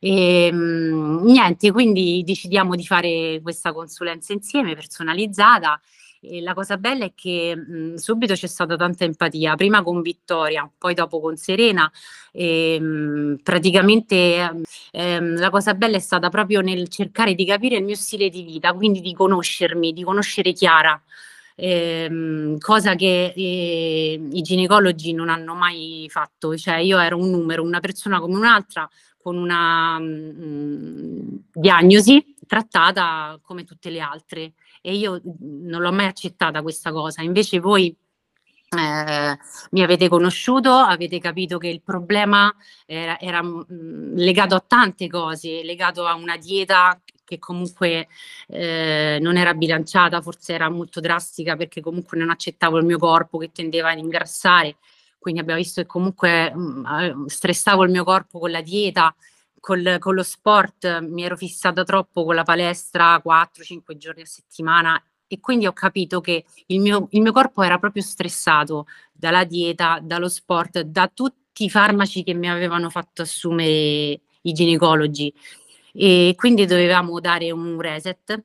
E, mh, niente, quindi decidiamo di fare questa consulenza insieme, personalizzata. E la cosa bella è che mh, subito c'è stata tanta empatia, prima con Vittoria, poi dopo con Serena. E, mh, praticamente ehm, la cosa bella è stata proprio nel cercare di capire il mio stile di vita, quindi di conoscermi, di conoscere Chiara. Ehm, cosa che eh, i ginecologi non hanno mai fatto, cioè io ero un numero, una persona come un'altra, con una mh, mm, diagnosi trattata come tutte le altre e io non l'ho mai accettata questa cosa, invece voi eh, mi avete conosciuto, avete capito che il problema era, era mh, mm, legato a tante cose, legato a una dieta che comunque eh, non era bilanciata, forse era molto drastica perché comunque non accettavo il mio corpo che tendeva ad ingrassare, quindi abbiamo visto che comunque mh, mm, stressavo il mio corpo con la dieta, col, con lo sport, mi ero fissata troppo con la palestra 4-5 giorni a settimana e quindi ho capito che il mio, il mio corpo era proprio stressato dalla dieta, dallo sport, da tutti i farmaci che mi avevano fatto assumere i ginecologi. E quindi dovevamo dare un reset.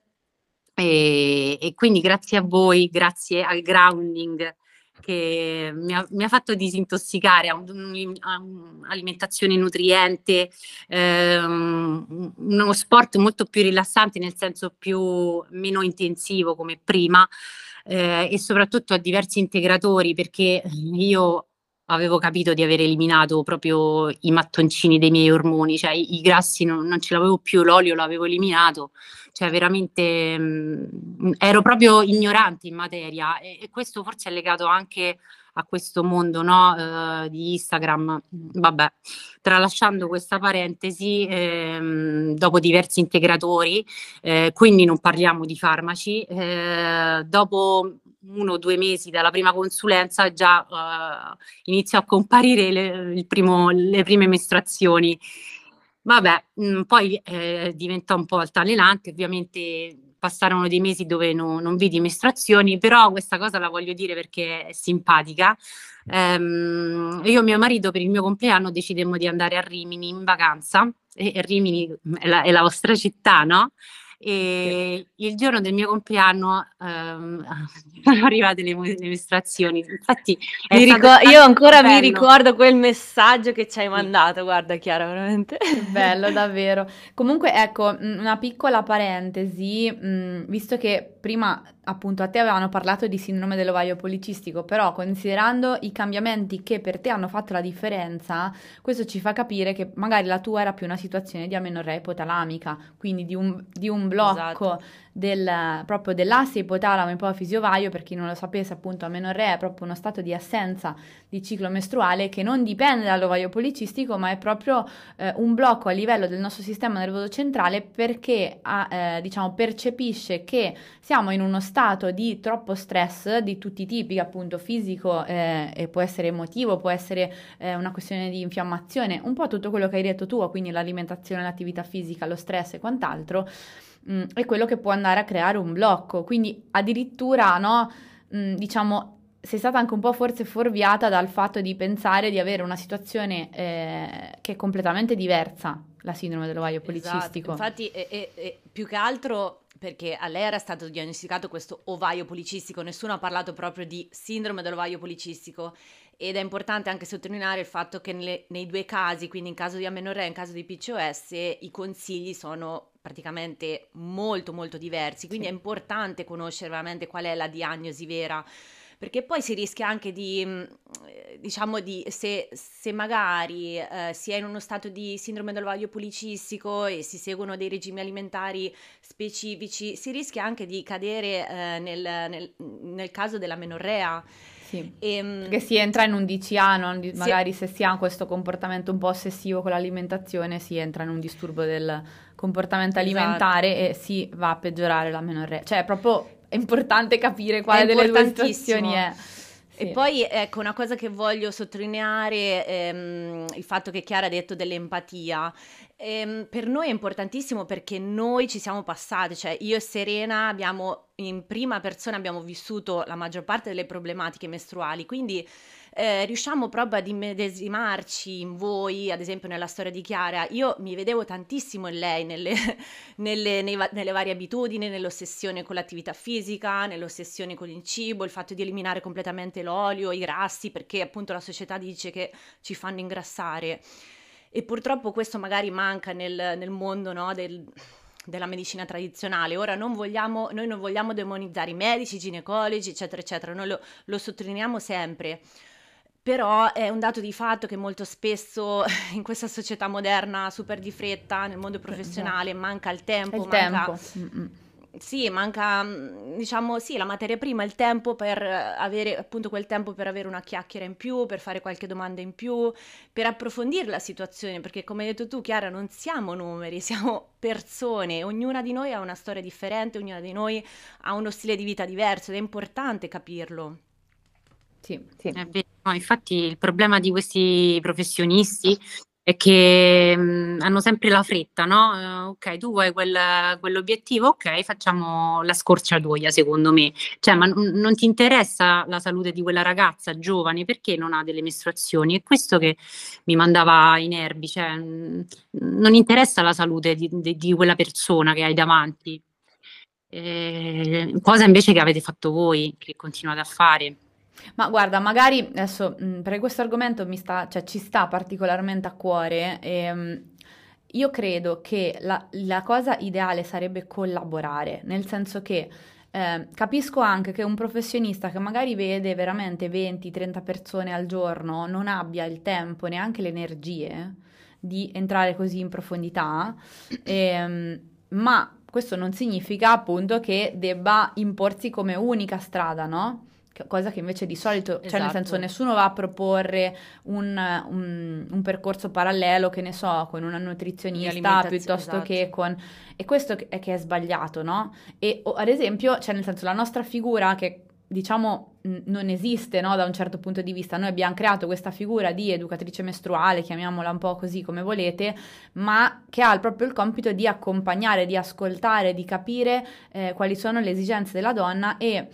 E, e quindi grazie a voi, grazie al grounding che mi ha, mi ha fatto disintossicare, a, un'alimentazione nutriente, ehm, uno sport molto più rilassante, nel senso più meno intensivo come prima. Eh, e soprattutto a diversi integratori perché io avevo capito di aver eliminato proprio i mattoncini dei miei ormoni, cioè i, grassi non, non, ce l'avevo più, l'olio l'avevo eliminato, cioè veramente mh, mm, ero proprio ignorante in materia e, e, questo forse è legato anche a questo mondo no, uh, di Instagram. Vabbè, tralasciando questa parentesi, ehm, dopo diversi integratori, eh, quindi non parliamo di farmaci, eh, dopo uno o due mesi dalla prima consulenza già uh, iniziò a comparire le, primo, le prime mestruazioni. Vabbè, mh, mm, poi eh, diventò un po' altalenante, ovviamente passarono dei mesi dove no, non vidi mestruazioni, però questa cosa la voglio dire perché è simpatica. Um, io e mio marito per il mio compleanno decidemmo di andare a Rimini in vacanza, e, e Rimini è la, è la vostra città, no? E il giorno del mio compleanno ehm, sono arrivate le, le mestruazioni. Infatti,
ricor- io ancora bello. mi ricordo quel messaggio che ci hai mandato. Guarda, Chiara, veramente
bello, davvero. Comunque, ecco, una piccola parentesi, mh, visto che prima appunto a te avevano parlato di sindrome dell'ovaio policistico, però considerando i cambiamenti che per te hanno fatto la differenza, questo ci fa capire che magari la tua era più una situazione di amenorrea ipotalamica, quindi di un, di un blocco esatto. Del, proprio dell'asse ipotalamo ipofisi ovaio, per chi non lo sapesse appunto amenorrea è proprio uno stato di assenza di ciclo mestruale che non dipende dall'ovaio policistico ma è proprio eh, un blocco a livello del nostro sistema nervoso centrale perché ha, eh, diciamo, percepisce che siamo in uno stato di troppo stress di tutti i tipi appunto fisico eh, e può essere emotivo, può essere eh, una questione di infiammazione, un po' tutto quello che hai detto tu, quindi l'alimentazione, l'attività fisica, lo stress e quant'altro mh, mm, è quello che può andare a creare un blocco. Quindi addirittura, no, mh, mm, diciamo, sei stata anche un po' forse fuorviata dal fatto di pensare di avere una situazione eh, che è completamente diversa, la sindrome dell'ovaio esatto, policistico.
Esatto, infatti, è, è, è, più che altro perché a lei era stato diagnosticato questo ovaio policistico, nessuno ha parlato proprio di sindrome dell'ovaio policistico ed è importante anche sottolineare il fatto che nelle, nei due casi, quindi in caso di amenorrea e in caso di PCOS, i consigli sono praticamente molto molto diversi, quindi sì. è importante conoscere veramente qual è la diagnosi vera perché poi si rischia anche di, mm, diciamo, di, se, se magari eh, si è in uno stato di sindrome dell'ovaio policistico e si seguono dei regimi alimentari specifici, si rischia anche di cadere eh, nel, nel, nel caso della menorrea.
Sì, e, ehm, perché si entra in un DCA, no? magari si... se si ha questo comportamento un po' ossessivo con l'alimentazione, si entra in un disturbo del comportamento esatto. alimentare esatto. e si va a peggiorare la menorrea. Cioè, è proprio è importante capire quale delle due situazioni è.
Sì. E poi ecco una cosa che voglio sottolineare, ehm, il fatto che Chiara ha detto dell'empatia. Ehm, per noi è importantissimo perché noi ci siamo passati, cioè io e Serena abbiamo in prima persona abbiamo vissuto la maggior parte delle problematiche mestruali, quindi eh, riusciamo proprio ad immedesimarci in voi, ad esempio nella storia di Chiara. Io mi vedevo tantissimo in lei, nelle, nelle, nei, nelle varie abitudini, nell'ossessione con l'attività fisica, nell'ossessione con il cibo, il fatto di eliminare completamente l'olio, i grassi, perché appunto la società dice che ci fanno ingrassare. E purtroppo questo magari manca nel, nel mondo no, del, della medicina tradizionale. Ora non vogliamo, noi non vogliamo demonizzare i medici, i ginecologi, eccetera, eccetera, noi lo, lo sottolineiamo sempre. Però è un dato di fatto che molto spesso in questa società moderna, super di fretta, nel mondo professionale, manca il tempo.
Il
manca...
tempo.
Sì, manca, diciamo, sì, la materia prima, il tempo per avere, appunto, quel tempo per avere una chiacchiera in più, per fare qualche domanda in più, per approfondire la situazione, perché come hai detto tu, Chiara, non siamo numeri, siamo persone, ognuna di noi ha una storia differente, ognuna di noi ha uno stile di vita diverso ed è importante capirlo.
Sì, sì. È vero. No, infatti il problema di questi professionisti è che mh, hanno sempre la fretta, no? Uh, ok, tu vuoi quel, quell'obiettivo, ok, facciamo la scorciatoia, secondo me. Cioè, ma n- non ti interessa la salute di quella ragazza giovane perché non ha delle mestruazioni? È questo che mi mandava i nervi, cioè, mh, non interessa la salute di, di, di quella persona che hai davanti. Eh, cosa invece che avete fatto voi, che continuate a fare.
Ma guarda, magari adesso mh, perché questo argomento mi sta, cioè, ci sta particolarmente a cuore. E, mh, io credo che la, la, cosa ideale sarebbe collaborare, nel senso che eh, capisco anche che un professionista che magari vede veramente 20-30 persone al giorno non abbia il tempo, neanche le energie di entrare così in profondità, e, ma questo non significa appunto che debba imporsi come unica strada, no? Cosa che invece di solito, esatto. cioè nel senso esatto. nessuno va a proporre un, un, un, percorso parallelo, che ne so, con una nutrizionista piuttosto esatto. che con... E questo è che è sbagliato, no? E o, ad esempio, cioè nel senso la nostra figura che diciamo non esiste no, da un certo punto di vista. Noi abbiamo creato questa figura di educatrice mestruale, chiamiamola un po' così come volete, ma che ha proprio il compito di accompagnare, di ascoltare, di capire eh, quali sono le esigenze della donna e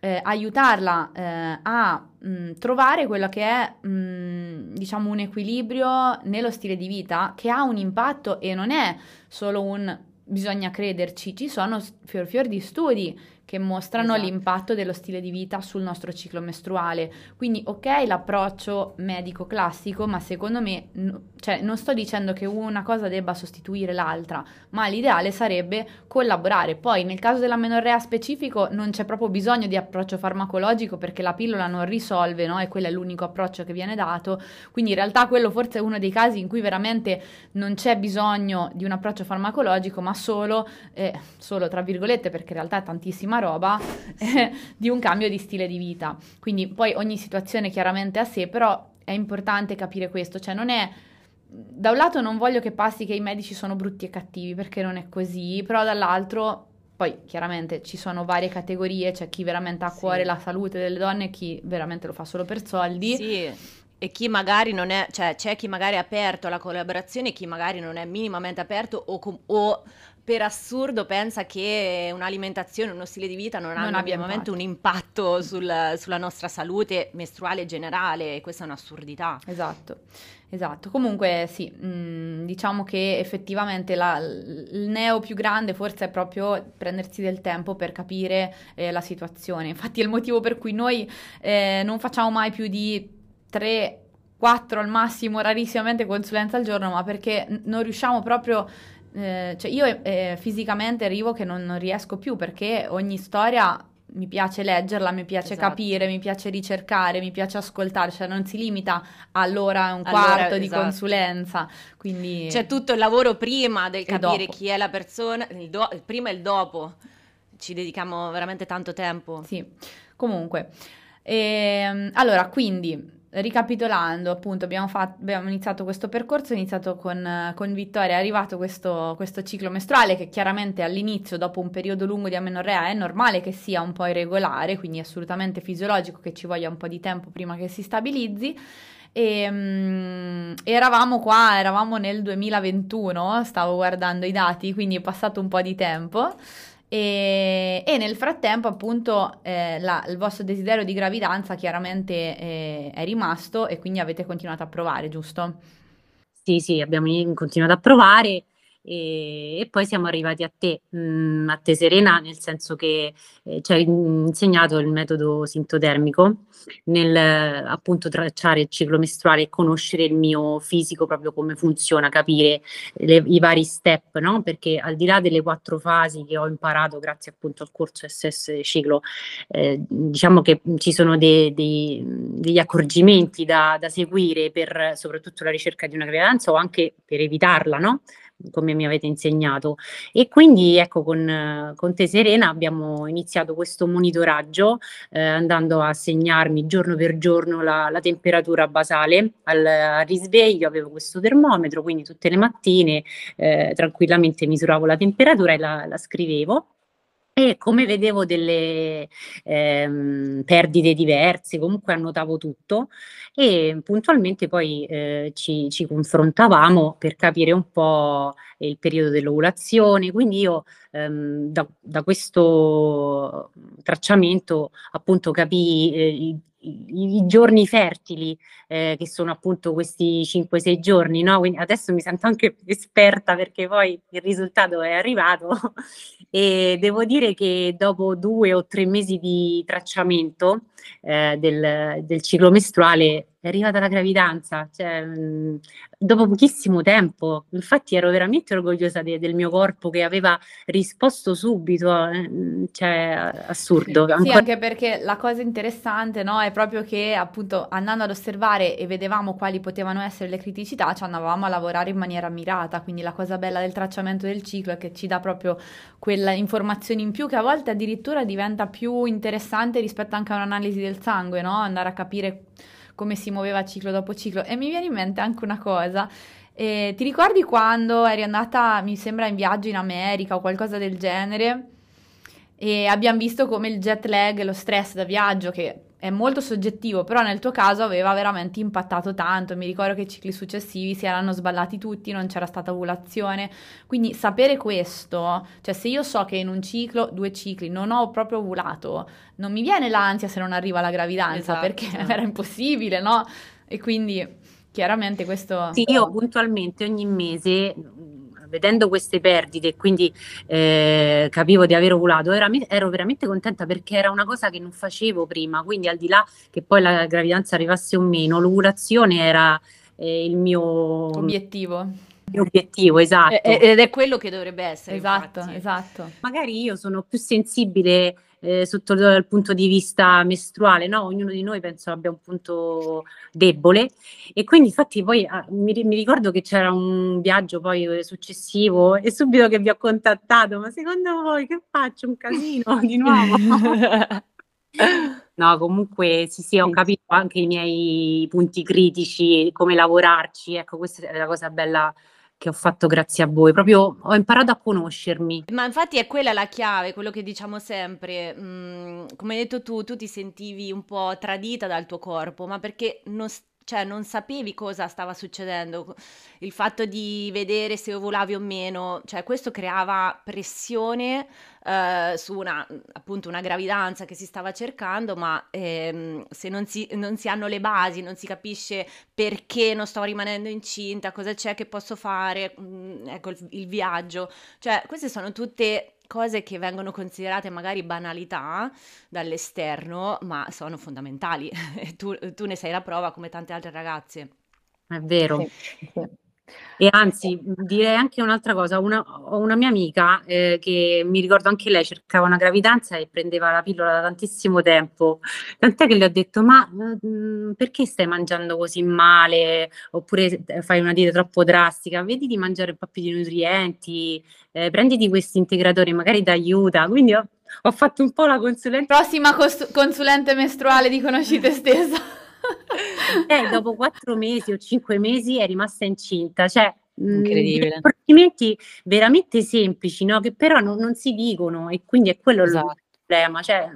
eh, aiutarla eh, a mh, mm, trovare quello che è, mh, mm, diciamo, un equilibrio nello stile di vita che ha un impatto e non è solo un bisogna crederci, ci sono fior fior di studi che mostrano esatto. l'impatto dello stile di vita sul nostro ciclo mestruale. Quindi ok l'approccio medico classico, ma secondo me, n- cioè, non sto dicendo che una cosa debba sostituire l'altra, ma l'ideale sarebbe collaborare. Poi nel caso della menorrea specifico non c'è proprio bisogno di approccio farmacologico perché la pillola non risolve, no? E quello è l'unico approccio che viene dato. Quindi in realtà quello forse è uno dei casi in cui veramente non c'è bisogno di un approccio farmacologico, ma solo, eh, solo tra virgolette perché in realtà è tantissima roba, eh, di un cambio di stile di vita. Quindi poi ogni situazione chiaramente a sé, però è importante capire questo, cioè non è da un lato non voglio che passi che i medici sono brutti e cattivi perché non è così, però dall'altro poi chiaramente ci sono varie categorie, c'è chi veramente ha a cuore la salute delle donne e chi veramente lo fa solo per soldi.
Sì. E chi magari non è, cioè c'è chi magari è aperto alla collaborazione e chi magari non è minimamente aperto o, com- o per assurdo pensa che un'alimentazione, uno stile di vita non, non hanno minimamente un impatto sul, sulla nostra salute mestruale generale e questa è un'assurdità.
Esatto, esatto. Comunque sì, mh, mm, diciamo che effettivamente la, il neo più grande forse è proprio prendersi del tempo per capire eh, la situazione. Infatti è il motivo per cui noi eh, non facciamo mai più di tre 4 al massimo, rarissimamente consulenza al giorno, ma perché non riusciamo proprio eh, cioè io eh, fisicamente arrivo che non, non, riesco più perché ogni storia mi piace leggerla, mi piace esatto. capire, mi piace ricercare, mi piace ascoltare, cioè non si limita all'ora e un allora, quarto di esatto. consulenza. Quindi...
C'è tutto il lavoro prima del capire chi è la persona, il, do- il prima e il dopo. Ci dedichiamo veramente tanto tempo.
Sì, comunque. E, ehm, allora, quindi ricapitolando, appunto, abbiamo, fatto, abbiamo, iniziato questo percorso, è iniziato con, con Vittoria, è arrivato questo, questo, ciclo mestruale che chiaramente all'inizio, dopo un periodo lungo di amenorrea, è normale che sia un po' irregolare, quindi è assolutamente fisiologico che ci voglia un po' di tempo prima che si stabilizzi. E, um, eravamo qua, eravamo nel 2021, stavo guardando i dati, quindi è passato un po' di tempo. E, e, nel frattempo, appunto, eh, la, il vostro desiderio di gravidanza chiaramente eh, è rimasto e quindi avete continuato a provare, giusto?
Sì, sì, abbiamo continuato a provare e, e, poi siamo arrivati a te, mh, mm, a te Serena, nel senso che eh, ci hai insegnato il metodo sintotermico nel appunto tracciare il ciclo mestruale e conoscere il mio fisico, proprio come funziona, capire le, i vari step, no? Perché al di là delle quattro fasi che ho imparato grazie appunto al corso SS ciclo, eh, diciamo che ci sono dei, dei, degli accorgimenti da, da seguire per soprattutto la ricerca di una gravidanza o anche per evitarla, no? Come mi avete insegnato. E quindi ecco, con, con te Serena abbiamo iniziato questo monitoraggio eh, andando a segnarmi giorno per giorno la, la temperatura basale. Al, al, risveglio avevo questo termometro, quindi tutte le mattine eh, tranquillamente misuravo la temperatura e la, la scrivevo e come vedevo delle ehm, perdite diverse, comunque annotavo tutto. E puntualmente poi eh, ci, ci, confrontavamo per capire un po' il periodo dell'ovulazione, quindi io ehm, da, da, questo tracciamento appunto capii eh, i, i, giorni fertili, eh, che sono appunto questi 5-6 giorni, no? Quindi adesso mi sento anche esperta perché poi il risultato è arrivato e devo dire che dopo due o tre mesi di tracciamento eh, del, del ciclo mestruale è arrivata la gravidanza, cioè, mh, dopo pochissimo tempo. Infatti ero veramente orgogliosa de- del mio corpo che aveva risposto subito, eh, cioè assurdo.
Sì, Ancora... anche perché la cosa interessante no, è proprio che appunto andando ad osservare e vedevamo quali potevano essere le criticità, ci andavamo a lavorare in maniera mirata, quindi la cosa bella del tracciamento del ciclo è che ci dà proprio quella informazione in più che a volte addirittura diventa più interessante rispetto anche a un'analisi del sangue, no? andare a capire come si muoveva ciclo dopo ciclo. E mi viene in mente anche una cosa. Eh, ti ricordi quando eri andata, mi sembra, in viaggio in America o qualcosa del genere? E abbiamo visto come il jet lag, lo stress da viaggio, che è molto soggettivo, però nel tuo caso aveva veramente impattato tanto. Mi ricordo che i cicli successivi si erano sballati tutti, non c'era stata ovulazione. Quindi sapere questo, cioè se io so che in un ciclo, due cicli, non ho proprio ovulato, non mi viene l'ansia se non arriva la gravidanza, esatto. perché era impossibile, no? E quindi chiaramente questo...
Sì, io puntualmente ogni mese vedendo queste perdite, quindi eh, capivo di aver ovulato, era, ero veramente contenta perché era una cosa che non facevo prima, quindi al di là che poi la gravidanza arrivasse o meno, l'ovulazione era eh, il mio
obiettivo
obiettivo, esatto.
Ed è quello che dovrebbe essere.
Esatto,
infatti.
esatto.
Magari io sono più sensibile eh, sotto il, il punto di vista mestruale, no? Ognuno di noi penso abbia un punto debole e quindi infatti poi ah, mi, mi ricordo che c'era un viaggio poi eh, successivo e subito che vi ho contattato, ma secondo voi che faccio? Un casino di nuovo? No, comunque sì, sì, ho capito anche i miei punti critici, come lavorarci, ecco, questa è la cosa bella che ho fatto grazie a voi, proprio ho imparato a conoscermi.
Ma infatti è quella la chiave, quello che diciamo sempre, mm, come hai detto tu, tu ti sentivi un po' tradita dal tuo corpo, ma perché non, cioè, non sapevi cosa stava succedendo. Il fatto di vedere se ovulavi o meno, cioè questo creava pressione eh, su una, appunto, una gravidanza che si stava cercando, ma ehm, se non si, non si hanno le basi, non si capisce perché non sto rimanendo incinta, cosa c'è che posso fare, mm, ecco il, il viaggio, cioè queste sono tutte cose che vengono considerate magari banalità dall'esterno, ma sono fondamentali. Tu, tu ne sei la prova come tante altre ragazze.
È vero. Sì, sì. E anzi, direi anche un'altra cosa, una, ho una mia amica eh, che mi ricordo anche lei cercava una gravidanza e prendeva la pillola da tantissimo tempo, tant'è che le ho detto ma mh, mm, perché stai mangiando così male? Oppure fai una dieta troppo drastica, vedi di mangiare un po' più di nutrienti, eh, prenditi questi integratori, magari ti aiuta, quindi ho, ho fatto un po' la consulente.
Prossima cos- consulente mestruale di Conosci te stessa
eh, dopo quattro mesi o cinque mesi è rimasta incinta, cioè
mm, incredibile.
Procedimenti veramente semplici, no? che però non, non, si dicono e quindi è quello esatto. il problema. Cioè,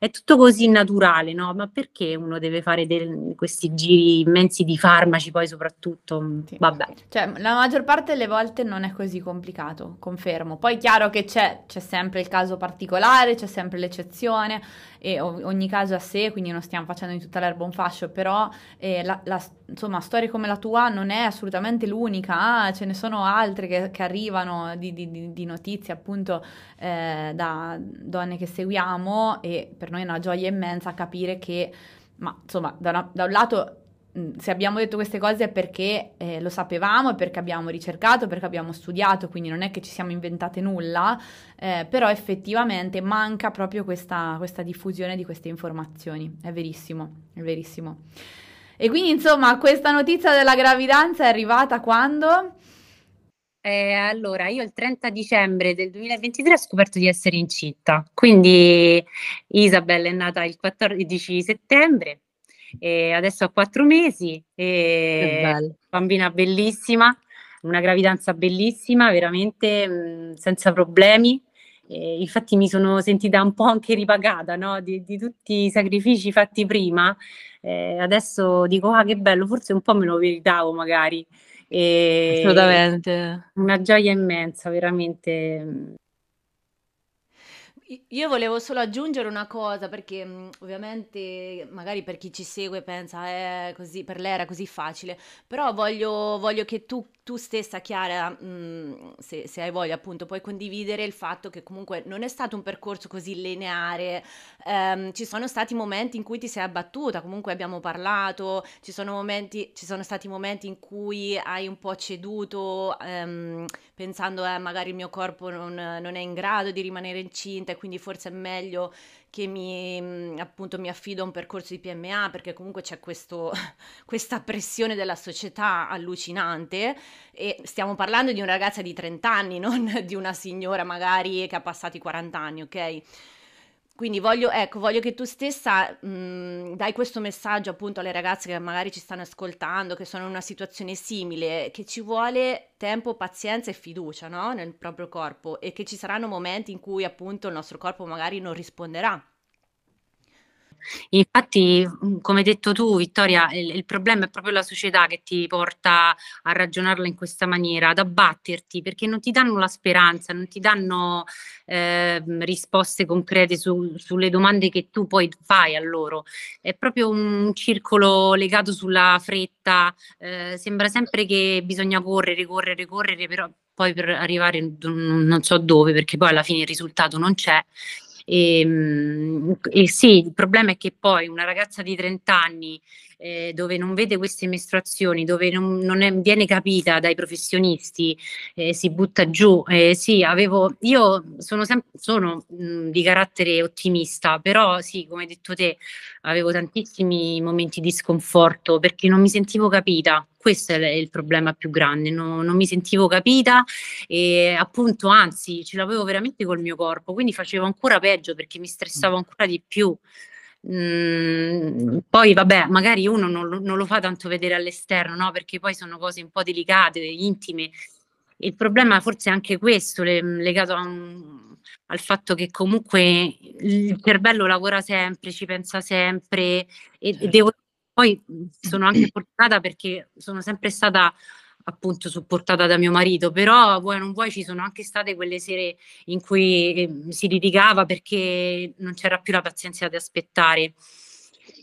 è tutto così naturale, no? Ma perché uno deve fare del, questi giri immensi di farmaci poi soprattutto? Sì. Vabbè.
Cioè, la maggior parte delle volte non è così complicato, confermo. Poi è chiaro che c'è, c'è sempre il caso particolare, c'è sempre l'eccezione e ogni caso a sé, quindi non stiamo facendo di tutta l'erba un fascio, però eh, la, la, insomma, storie come la tua non è assolutamente l'unica, ah, ce ne sono altre che, che arrivano di, di, di, notizie appunto eh, da donne che seguiamo e per noi è una gioia immensa capire che, ma insomma, da, una, da un lato se abbiamo detto queste cose è perché eh, lo sapevamo, perché abbiamo ricercato, perché abbiamo studiato, quindi non è che ci siamo inventate nulla, eh, però effettivamente manca proprio questa, questa, diffusione di queste informazioni, è verissimo, è verissimo. E quindi insomma questa notizia della gravidanza è arrivata quando?
Eh, allora, io il 30 dicembre del 2023 ho scoperto di essere incinta, quindi Isabella è nata il 14 settembre e adesso ha quattro mesi, e bambina bellissima, una gravidanza bellissima, veramente mh, mm, senza problemi. E infatti mi sono sentita un po' anche ripagata no? di, di, tutti i sacrifici fatti prima. Eh, adesso dico, ah che bello, forse un po' me lo meritavo magari.
E Assolutamente.
Una gioia immensa, veramente.
Io volevo solo aggiungere una cosa perché mh, ovviamente magari per chi ci segue pensa eh, così, per lei era così facile, però voglio, voglio che tu tu stessa, Chiara, mh, mhmm, se, se, hai voglia, appunto, puoi condividere il fatto che comunque non è stato un percorso così lineare, ehm, ci sono stati momenti in cui ti sei abbattuta, comunque abbiamo parlato, ci sono, momenti, ci sono stati momenti in cui hai un po' ceduto, ehm, pensando eh, magari il mio corpo non, non è in grado di rimanere incinta e quindi forse è meglio che mi, mhmm, appunto, mi affido a un percorso di PMA perché comunque c'è questo, questa pressione della società allucinante e stiamo parlando di una ragazza di 30 anni, non di una signora magari che ha passato i 40 anni, ok? Quindi voglio, ecco, voglio che tu stessa mh, mhmm, dai questo messaggio appunto alle ragazze che magari ci stanno ascoltando, che sono in una situazione simile, che ci vuole tempo, pazienza e fiducia no? nel proprio corpo e che ci saranno momenti in cui appunto il nostro corpo magari non risponderà
Infatti, come hai detto tu, Vittoria, il, il, problema è proprio la società che ti porta a ragionarla in questa maniera, ad abbatterti, perché non ti danno la speranza, non ti danno eh, risposte concrete su, sulle domande che tu poi fai a loro. È proprio un circolo legato sulla fretta, eh, sembra sempre che bisogna correre, correre, correre, però poi per arrivare non so dove, perché poi alla fine il risultato non c'è e, ehm, e, sì, il problema è che poi una ragazza di 30 anni eh, dove non vede queste mestruazioni, dove non, non è, viene capita dai professionisti, eh, si butta giù. Eh, sì, avevo, io sono, sem- sono mh, di carattere ottimista, però sì, come hai detto te, avevo tantissimi momenti di sconforto perché non mi sentivo capita. Questo è il problema più grande, no, non mi sentivo capita e appunto anzi ce l'avevo veramente col mio corpo, quindi facevo ancora peggio perché mi stressavo ancora di più. Mm, poi vabbè, magari uno non, non, lo fa tanto vedere all'esterno, no? Perché poi sono cose un po' delicate, intime. Il problema forse è anche questo, le, legato un, al fatto che comunque il cervello lavora sempre, ci pensa sempre e, certo. devo, poi sono anche fortunata perché sono sempre stata appunto supportata da mio marito, però vuoi non vuoi ci sono anche state quelle sere in cui eh, si litigava perché non c'era più la pazienza di aspettare.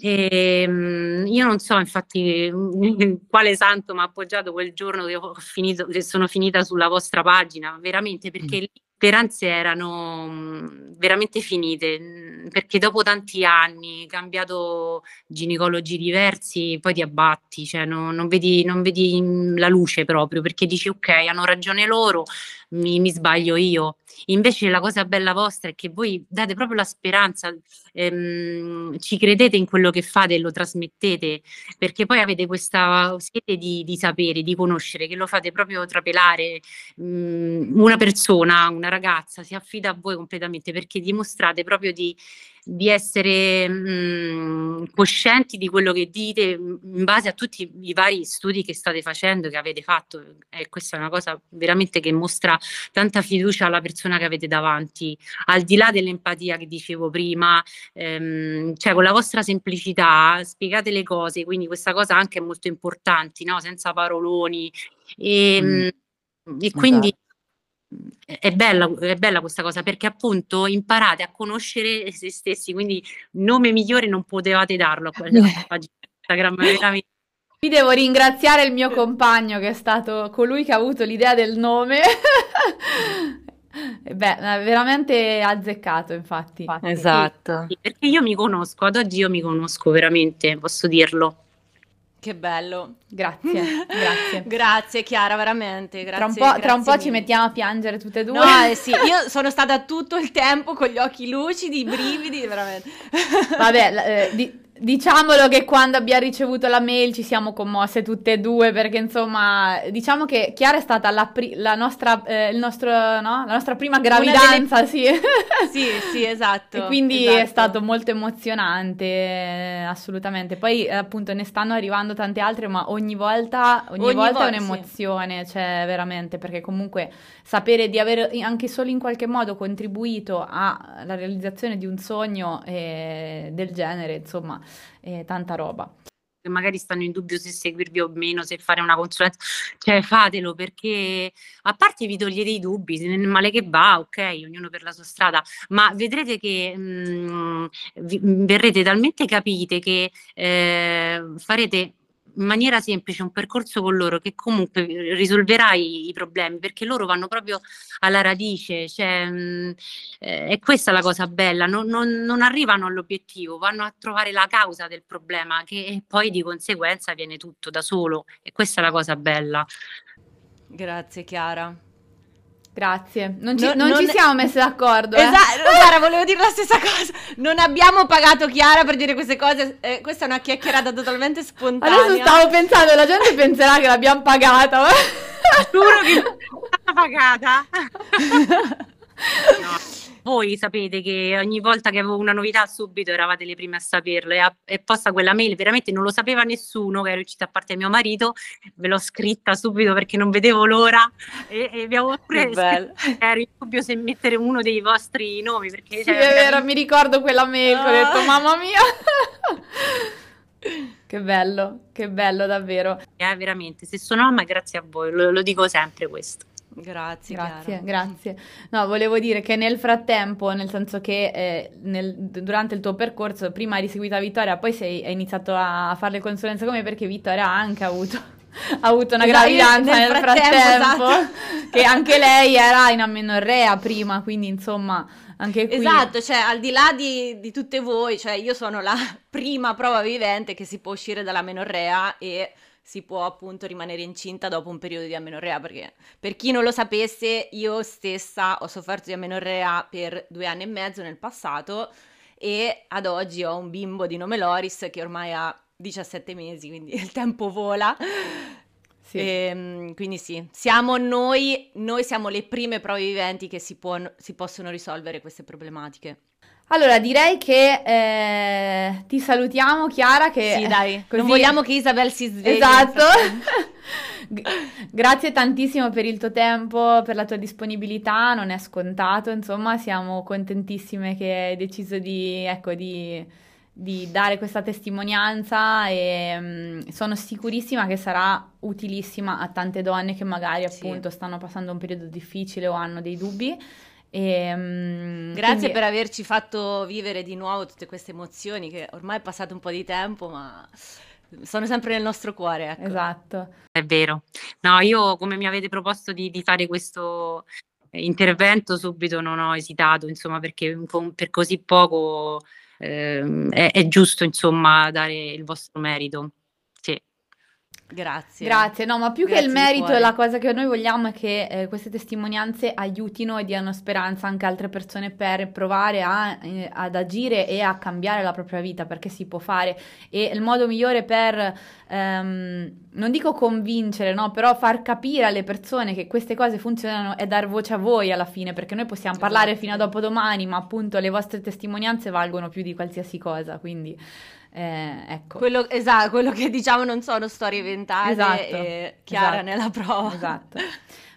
E, ehm, io non so infatti quale santo mi ha appoggiato quel giorno che, ho finito, che sono finita sulla vostra pagina, veramente perché mm. lì speranze erano mm, veramente finite mm, perché dopo tanti anni, cambiato ginecologi diversi, poi ti abbatti, cioè no, non, vedi, non, vedi, la luce proprio perché dici ok, hanno ragione loro, mi, mi, sbaglio io. Invece la cosa bella vostra è che voi date proprio la speranza, ehm, ci credete in quello che fate e lo trasmettete, perché poi avete questa sete di, di sapere, di conoscere, che lo fate proprio trapelare. Mm, una persona, una ragazza si affida a voi completamente perché dimostrate proprio di di essere mh, mm, coscienti di quello che dite in base a tutti i vari studi che state facendo, che avete fatto. E questa è una cosa veramente che mostra tanta fiducia alla persona che avete davanti, al di là dell'empatia che dicevo prima, ehm, cioè con la vostra semplicità spiegate le cose, quindi questa cosa anche è molto importante, no? senza paroloni. E, mm. e quindi esatto è bella, è bella questa cosa perché appunto imparate a conoscere se stessi, quindi nome migliore non potevate darlo a quella pagina Instagram, veramente.
Qui devo ringraziare il mio compagno che è stato colui che ha avuto l'idea del nome. Beh, veramente azzeccato, infatti.
Esatto. Sì, perché io mi conosco, ad oggi io mi conosco veramente, posso dirlo.
Che bello.
Grazie, grazie.
grazie Chiara, veramente. Grazie,
tra un po', tra un po ci mettiamo a piangere tutte e due.
No, eh sì, io sono stata tutto il tempo con gli occhi lucidi, i brividi, veramente.
Vabbè, eh, di, Diciamolo che quando abbiamo ricevuto la mail ci siamo commosse tutte e due perché insomma diciamo che Chiara è stata la, pri- la nostra, eh, nostro, no? la nostra prima gravidanza, delle... sì.
sì, sì, esatto.
E quindi
esatto.
è stato molto emozionante, eh, assolutamente. Poi eh, appunto ne stanno arrivando tante altre, ma ogni volta, ogni ogni volta vo- è un'emozione, sì. cioè veramente, perché comunque sapere di aver anche solo in qualche modo contribuito alla realizzazione di un sogno eh, del genere, insomma, è tanta roba.
Magari stanno in dubbio se seguirvi o meno, se fare una consulenza, cioè fatelo perché a parte vi togliete i dubbi, se male che va, ok, ognuno per la sua strada, ma vedrete che mh, mm, verrete talmente capite che eh, farete in maniera semplice un percorso con loro che comunque risolverà i, i problemi perché loro vanno proprio alla radice, cioè, mh, eh, è questa la cosa bella, non, non, non, arrivano all'obiettivo, vanno a trovare la causa del problema che poi di conseguenza viene tutto da solo e questa è la cosa bella.
Grazie Chiara.
Grazie, non ci, no, non non ci siamo messe d'accordo. Eh.
Esatto, guarda, volevo dire la stessa cosa. Non abbiamo pagato Chiara per dire queste cose. Eh, questa è una chiacchierata totalmente spontanea.
Adesso stavo pensando, la gente penserà che l'abbiamo pagata.
Giuro che stata pagata. no voi sapete che ogni volta che avevo una novità subito eravate le prime a saperlo e, a, e posta quella mail veramente non lo sapeva nessuno che ero uscita a parte mio marito, ve l'ho scritta subito perché non vedevo l'ora e, e vi avevo pure ero in dubbio se mettere uno dei vostri nomi perché
sì, cioè, è vero, mi ricordo quella mail, ah. ho detto mamma mia Che bello, che bello davvero.
Eh, veramente, se sono mamma grazie a voi, lo, lo dico sempre questo.
Grazie,
grazie, grazie. No, volevo dire che nel frattempo, nel senso che eh, nel, durante il tuo percorso, prima hai seguito Vittoria, poi sei, hai iniziato a fare le consulenze come perché Vittoria ha anche avuto, ha avuto una esatto, gravidanza nel, nel frattempo, frattempo esatto. che anche lei era in amenorrea prima, quindi insomma Anche qui.
Esatto, cioè al di là di, di tutte voi, cioè io sono la prima prova vivente che si può uscire dalla menorrea e si può appunto rimanere incinta dopo un periodo di amenorrea, perché per chi non lo sapesse, io stessa ho sofferto di amenorrea per due anni e mezzo nel passato e ad oggi ho un bimbo di nome Loris che ormai ha 17 mesi, quindi il tempo vola. Sì. E, ehm, quindi sì, siamo noi, noi siamo le prime prove viventi che si, può, si possono risolvere queste problematiche.
Allora, direi che eh, ti salutiamo, Chiara. Che
sì, dai, così... non vogliamo che Isabel si svegli.
Esatto. Grazie tantissimo per il tuo tempo, per la tua disponibilità, non è scontato, insomma, siamo contentissime che hai deciso di, ecco, di di dare questa testimonianza e um, sono sicurissima che sarà utilissima a tante donne che magari appunto sì. stanno passando un periodo difficile o hanno dei dubbi. E,
um, Grazie quindi... per averci fatto vivere di nuovo tutte queste emozioni che ormai è passato un po' di tempo, ma sono sempre nel nostro cuore. Ecco.
Esatto.
È vero. No, io come mi avete proposto di, di fare questo intervento subito non ho esitato, insomma, perché per così poco eh, è, è, giusto insomma dare il vostro merito.
Grazie.
Grazie, no, ma più Grazie che il merito, la cosa che noi vogliamo è che eh, queste testimonianze aiutino e diano speranza anche a altre persone per provare a, eh, ad agire e a cambiare la propria vita, perché si può fare. E il modo migliore per, ehm, non dico convincere, no, però far capire alle persone che queste cose funzionano è dar voce a voi alla fine, perché noi possiamo esatto. parlare fino a dopodomani, ma appunto le vostre testimonianze valgono più di qualsiasi cosa, quindi... Eh, ecco.
Quello, esatto, quello che diciamo non sono storie inventate esatto, e Chiara esatto, nella prova.
Esatto.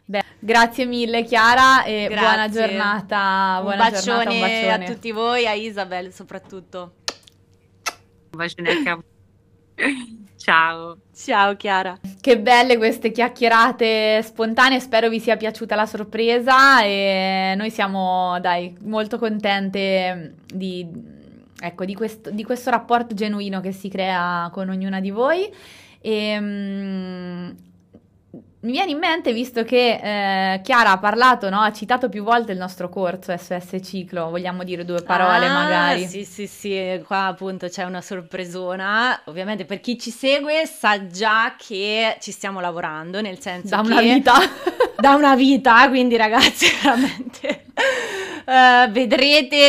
Beh, grazie mille Chiara e grazie. buona giornata.
Un,
buona
bacione giornata, un bacione a tutti voi, a Isabel soprattutto.
Un bacione a capo. Ciao.
Ciao Chiara.
Che belle queste chiacchierate spontanee, spero vi sia piaciuta la sorpresa e noi siamo, dai, molto contente di ecco, di questo, di questo, rapporto genuino che si crea con ognuna di voi. E, um, mi viene in mente, visto che eh, Chiara ha parlato, no? ha citato più volte il nostro corso SOS Ciclo, vogliamo dire due parole
ah,
magari?
Sì, sì, sì, qua appunto c'è una sorpresona, ovviamente per chi ci segue sa già che ci stiamo lavorando, nel senso
da
che...
Da una vita.
da una vita, quindi ragazzi veramente... Uh, vedrete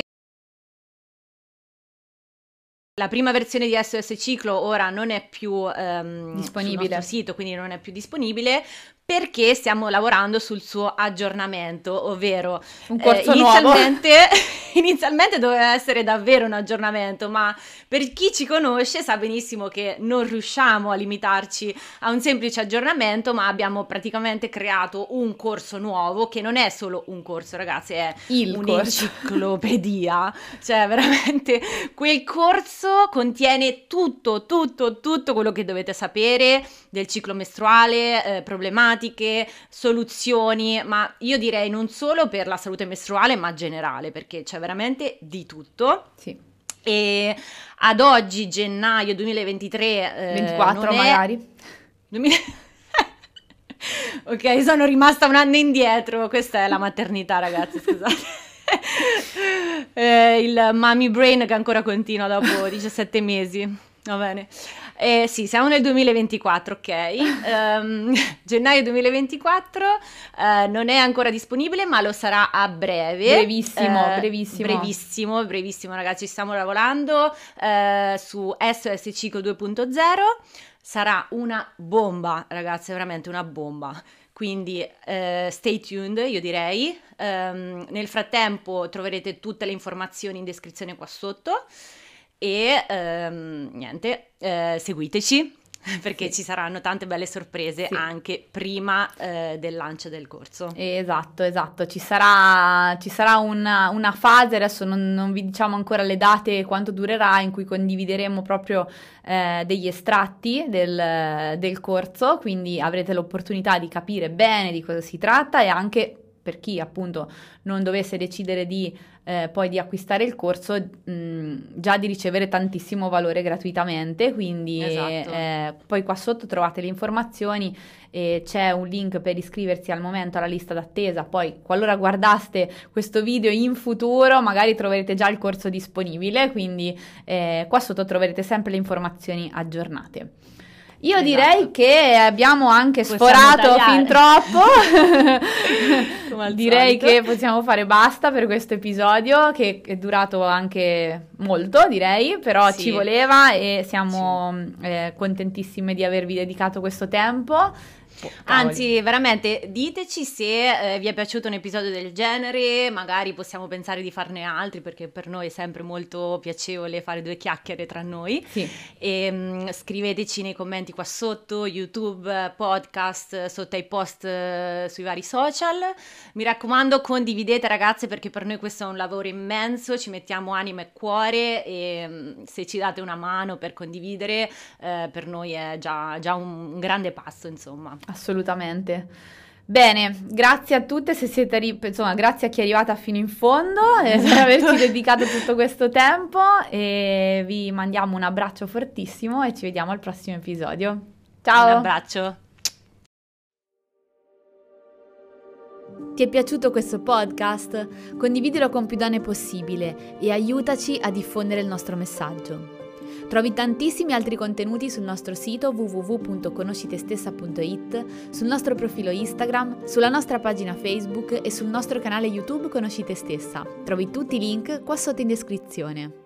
la prima versione di SOS Ciclo ora non è più um, disponibile. sul sito, quindi non è più disponibile, perché stiamo lavorando sul suo aggiornamento, ovvero
un corso eh, inizialmente,
inizialmente doveva essere davvero un aggiornamento, ma per chi ci conosce sa benissimo che non riusciamo a limitarci a un semplice aggiornamento, ma abbiamo praticamente creato un corso nuovo che non è solo un corso, ragazzi, è
Il
un'enciclopedia, cioè veramente quel corso contiene tutto, tutto, tutto quello che dovete sapere del ciclo mestruale, eh, problematiche tematiche, soluzioni, ma io direi non solo per la salute mestruale, ma generale, perché c'è veramente di tutto.
Sì.
E ad oggi, gennaio 2023,
eh, 24 magari. È...
2000... ok, sono rimasta un anno indietro. Questa è la maternità, ragazzi, scusate. eh, il mommy brain che ancora continua dopo 17 mesi. Va bene. Eh, sì, siamo nel 2024, ok. Um, gennaio 2024 uh, eh, non è ancora disponibile, ma lo sarà a breve.
Brevissimo, uh, brevissimo.
Brevissimo, brevissimo, ragazzi. Stiamo lavorando uh, su SOS Ciclo 2.0. Sarà una bomba, ragazzi, veramente una bomba. Quindi stay tuned, io direi. Um, nel frattempo troverete tutte le informazioni in descrizione qua sotto e ehm, niente, eh, seguiteci perché sì. ci saranno tante belle sorprese sì. anche prima eh, del lancio del corso.
Esatto, esatto, ci sarà, ci sarà una, una, fase, adesso non, non, vi diciamo ancora le date e quanto durerà, in cui condivideremo proprio eh, degli estratti del, del corso, quindi avrete l'opportunità di capire bene di cosa si tratta e anche per chi appunto non dovesse decidere di eh, poi di acquistare il corso mh, già di ricevere tantissimo valore gratuitamente quindi esatto. eh, poi qua sotto trovate le informazioni e c'è un link per iscriversi al momento alla lista d'attesa poi qualora guardaste questo video in futuro magari troverete già il corso disponibile quindi eh, qua sotto troverete sempre le informazioni aggiornate io esatto. direi che abbiamo anche possiamo sforato tagliare. fin troppo. direi solito. che possiamo fare basta per questo episodio che è durato anche molto, direi, però sì. ci voleva e siamo sì. eh, contentissime di avervi dedicato questo tempo.
Anzi, veramente diteci se eh, vi è piaciuto un episodio del genere, magari possiamo pensare di farne altri perché per noi è sempre molto piacevole fare due chiacchiere tra noi. Sì. E, mh, mm, scriveteci nei commenti qua sotto, YouTube, podcast, sotto ai post eh, sui vari social. Mi raccomando, condividete ragazze perché per noi questo è un lavoro immenso, ci mettiamo anima e cuore e mh, mm, se ci date una mano per condividere, eh, per noi è già, già un, un grande passo, insomma.
Assolutamente. Bene, grazie a tutte se siete ri- insomma, grazie a chi è arrivata fino in fondo e per averci dedicato tutto questo tempo e vi mandiamo un abbraccio fortissimo e ci vediamo al prossimo episodio. Ciao.
Un abbraccio.
Ti è piaciuto questo podcast? Condividilo con più donne possibile e aiutaci a diffondere il nostro messaggio. Trovi tantissimi altri contenuti sul nostro sito www.conoscitestessa.it, sul nostro profilo Instagram, sulla nostra pagina Facebook e sul nostro canale YouTube Conosci te stessa. Trovi tutti i link qua sotto in descrizione.